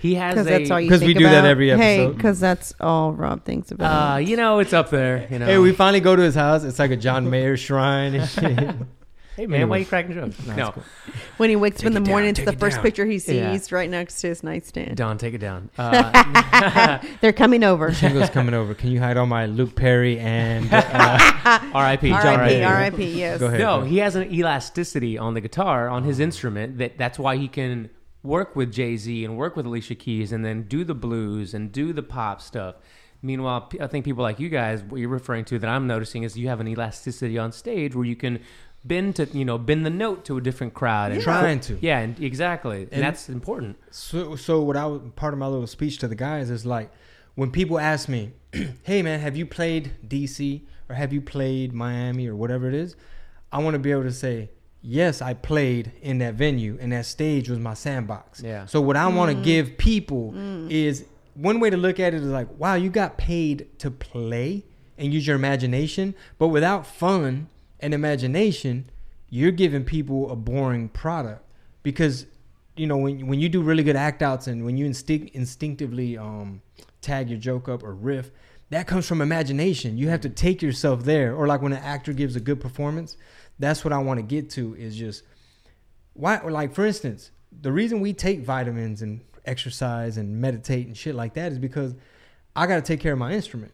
he has Because a. that's all you 'Cause think we do that about. every Hey, episode. because that's all Rob thinks about. uh, you know, it's up there. You know. Hey, we finally go to his house. It's like a John Mayer shrine and shit. Hey man, why Anyway. you cracking jokes? No, No, it's cool. when he wakes up in Take the it down, morning, it's take the it first down. picture he sees Yeah. right next to his nightstand. Don, take it down. Uh, They're coming over. Chingo's coming over. Can you hide all my Luke Perry and uh, R.I.P. John R.I.P. Mayer. R.I.P. Yes. Go ahead. No, he has an elasticity on the guitar on his instrument that that's why he can work with Jay Z and work with Alicia Keys and then do the blues and do the pop stuff. Meanwhile, p- I think people like you guys, what you're referring to, that I'm noticing is you have an elasticity on stage where you can bend to you know been the note to a different crowd and Trying to. yeah, and exactly, and, And- that's important. So, so what I was part of my little speech to the guys is like, when people ask me, "Hey man, have you played DC or have you played Miami or whatever it is?" I want to be able to say, "Yes, I played in that venue, and that stage was my sandbox." Yeah. So what I want to mm. give people mm. is one way to look at it is like, "Wow, you got paid to play and use your imagination, but without fun." And imagination, you're giving people a boring product because you know when when you do really good act outs and when you instinct instinctively um, tag your joke up or riff, that comes from imagination. You have to take yourself there, or like when an actor gives a good performance. That's what I want to get to is just why like for instance the reason we take vitamins and exercise and meditate and shit like that is because i got to take care of my instrument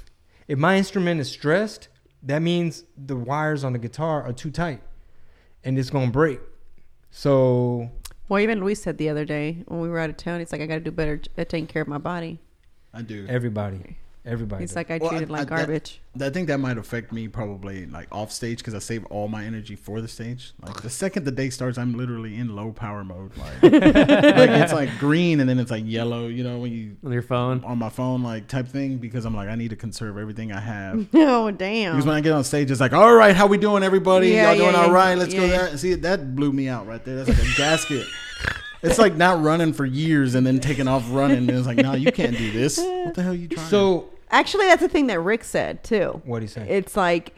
if my instrument is stressed that means the wires on the guitar are too tight and it's gonna break so Well, even Luis said the other day when we were out of town, he's like, I got to do better at taking care of my body. I do. everybody everybody He's does. like, I Well, treat it I- like I- that- garbage. I think that might affect me probably like off stage because I save all my energy for the stage. Like the second the day starts, I'm literally in low power mode. Like, like it's like green and then it's like yellow. You know when you on your phone. on my phone like type thing because I'm like I need to conserve everything I have. oh, damn. Because when I get on stage, it's like, all right, how we doing, everybody? Yeah, Y'all doing yeah, all yeah. right? Let's go Yeah. there. See, that blew me out right there. That's like a gasket. It's like not running for years and then taking off running. And it's like, no, you can't do this. What the hell are you trying? so Actually, that's the thing that Rick said too. what do you say It's like,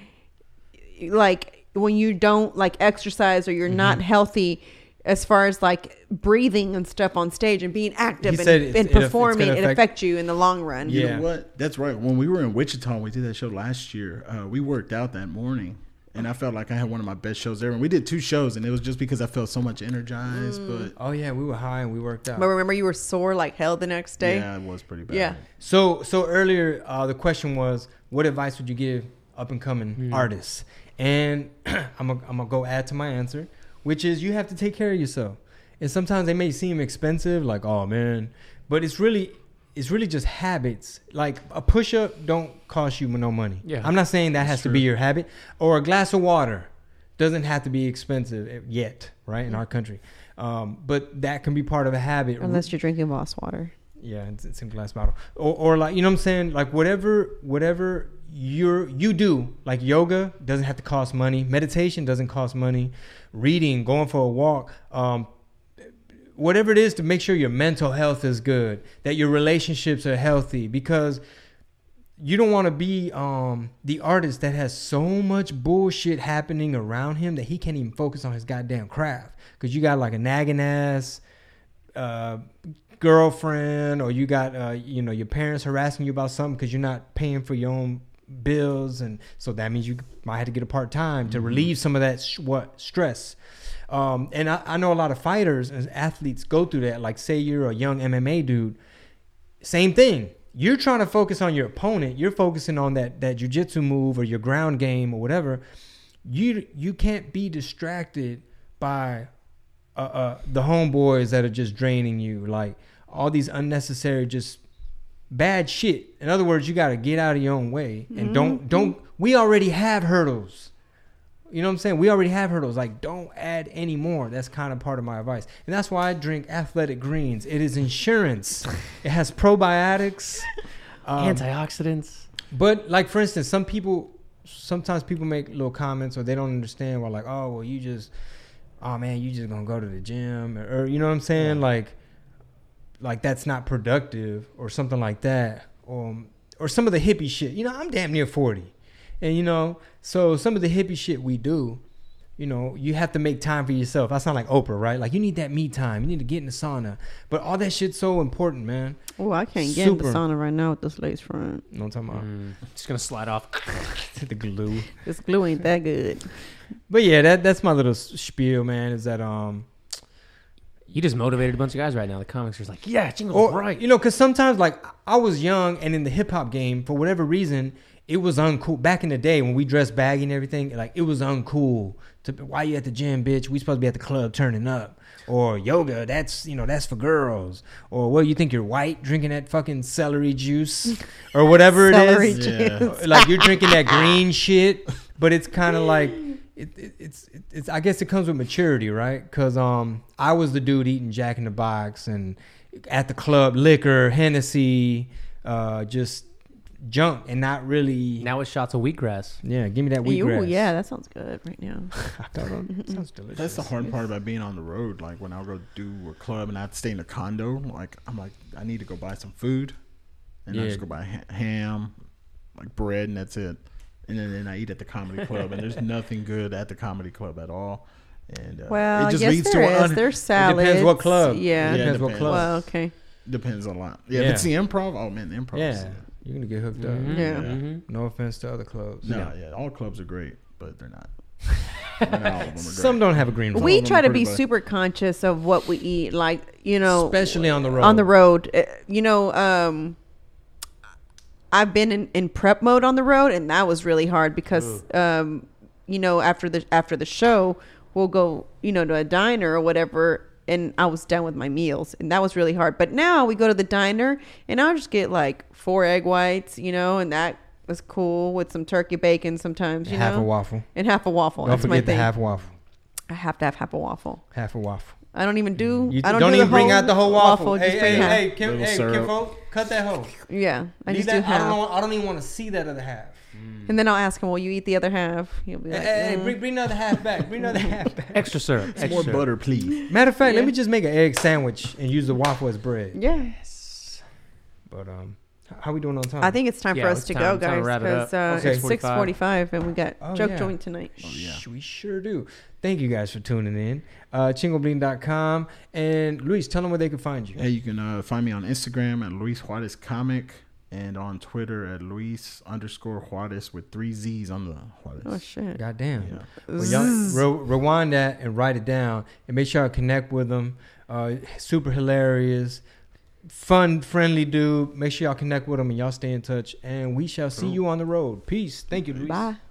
like when you don't like exercise or you're Mm-hmm. not healthy, as far as like breathing and stuff on stage and being active He and, and it aff- it's performing, gonna it affects you in the long run. You Yeah. know what? That's right. When we were in Wichita, we did that show last year. Uh, we worked out that morning, and I felt like I had one of my best shows ever. And we did two shows, and it was just because I felt so much energized. But oh yeah we were high and we worked out But remember, you were sore like hell the next day. yeah, it was pretty bad. Yeah. So so earlier uh, the question was what advice would you give up and coming artists? And I'm gonna I'm gonna go add to my answer, which is you have to take care of yourself. And sometimes they may seem expensive, like oh man, but it's really it's really just habits. Like a push up don't cost you no money. Yeah. I'm not saying that has to be your habit, or a glass of water doesn't have to be expensive yet, right? In our country, um, but that can be part of a habit. Unless you're drinking Voss water. Yeah, it's, it's in glass bottle. Or, or like you know what I'm saying? Like whatever whatever you're you do, like yoga doesn't have to cost money. Meditation doesn't cost money. Reading, going for a walk, um, whatever it is to make sure your mental health is good, that your relationships are healthy, because you don't want to be um, the artist that has so much bullshit happening around him that he can't even focus on his goddamn craft. Because you got like a nagging ass uh, girlfriend, or you got uh, you know your parents harassing you about something because you're not paying for your own bills, and so that means you might have to get a part time to relieve some of that sh- what stress. Um, and I, I know a lot of fighters and athletes go through that. Like, say you're a young MMA dude, same thing. You're trying to focus on your opponent. You're focusing on that that jujitsu move or your ground game or whatever. You you can't be distracted by uh, uh, the homeboys that are just draining you, like all these unnecessary just bad shit. In other words, you got to get out of your own way and don't don't. We already have hurdles. You know what I'm saying? We already have hurdles. Like, don't add any more. That's kind of part of my advice. And that's why I drink athletic greens. It is insurance. it has probiotics. Um, Antioxidants. but like for instance, some people sometimes people make little comments or they don't understand. Well, like, oh, well, you just, oh man, you just gonna go to the gym or, or you know what I'm saying? Like, like that's not productive or something like that. Um, or some of the hippie shit. You know, I'm damn near forty, and you know, so some of the hippie shit we do. You know, you have to make time for yourself. I sound like Oprah, right? Like you need that me time. You need to get in the sauna. But all that shit's so important, man. Oh, I can't get in the sauna right now with this lace front. No know what I'm talking about? Mm, just gonna slide off. to the glue. This glue ain't that good. But yeah, that that's my little spiel, man. Is that um, You just motivated a bunch of guys right now. The comics are just like, yeah, Chingo's or right. you know, because sometimes like I was young and in the hip hop game for whatever reason it was uncool. Back in the day when we dressed baggy and everything, like it was uncool. To why you at the gym, bitch? We supposed to be at the club turning up. Or yoga, that's you know that's for girls. Or what you think you're white drinking that fucking celery juice or whatever it is. Celery juice. like you're drinking that green shit, but it's kind of like it, it, it's it, it's. I guess it comes with maturity, right? Because um, I was the dude eating Jack in the Box and at the club, liquor, Hennessy, uh, just junk, and not really. Now it's shots of wheatgrass. yeah, give me that Ooh, wheatgrass. yeah, that sounds good right now. sounds delicious. That's the hard part about being on the road. Like when I go do a club and I stay in a condo, like I'm like I need to go buy some food, and I just go buy ha- ham, like bread, and that's it. and then, then I eat at the comedy club, and there's nothing good at the comedy club at all. And uh, Well, it just yes, leads there to an is. un- There's salads. depends what club. Yeah. Yeah, depends it what club. Well, okay. depends a lot. Yeah, Yeah. if it's the improv, oh man, the improv. yeah, is- you're gonna get hooked up. Mhm, Yeah. mhm. No offense to other clubs. No, yeah, all clubs are great, but they're not. Not all of them are great. Some don't have a green room. We try to be bad. super conscious of what we eat, like you know, especially on the road. on the road. Uh, You know, um, I've been in, in prep mode on the road, and that was really hard because, um, you know, after the after the show, we'll go, you know, to a diner or whatever, and I was done with my meals, and that was really hard. But now we go to the diner, and I'll just get like four egg whites, you know, and that was cool with some turkey bacon sometimes, you half know, a waffle. and half a waffle. Don't That's my forget the thing. half waffle. I have to have half a waffle. Half a waffle. I don't even do. You I don't, don't do even the bring out the whole waffle. just hey, bring hey, hey, Kim, hey. Kim Folk, cut that hoe. Yeah, I Leave just do that. I don't half. know. I don't even want to see that other half. And then I'll ask him, "Will you eat the other half?" He'll be Hey, like, hey, hey, "Mm." bring, bring another half back. Bring another half back. Extra syrup. Extra More syrup. butter, please. Matter of fact, Yeah. let me just make an egg sandwich and use the waffle as bread. Yes. But um, h- how we doing on time? I think it's time Yeah, for us to time- go, guys, because uh, Okay. it's six forty-five, and we got Oh, joke yeah. joint tonight. yeah. Shh, we sure do. Thank you guys for tuning in. Uh, chingobling.com. And Luis, tell them where they can find you. Hey, you can uh, find me on Instagram at Luis Juarez Comic and on Twitter at Luis underscore Juarez with three Z's on the Juarez. Oh shit! God damn. Yeah. Well, y'all re- rewind that and write it down and make sure I connect with them. Uh, super hilarious, fun, friendly dude. Make sure y'all connect with him and y'all stay in touch. And we shall see you on the road. Peace. Thank you, Luis. Bye.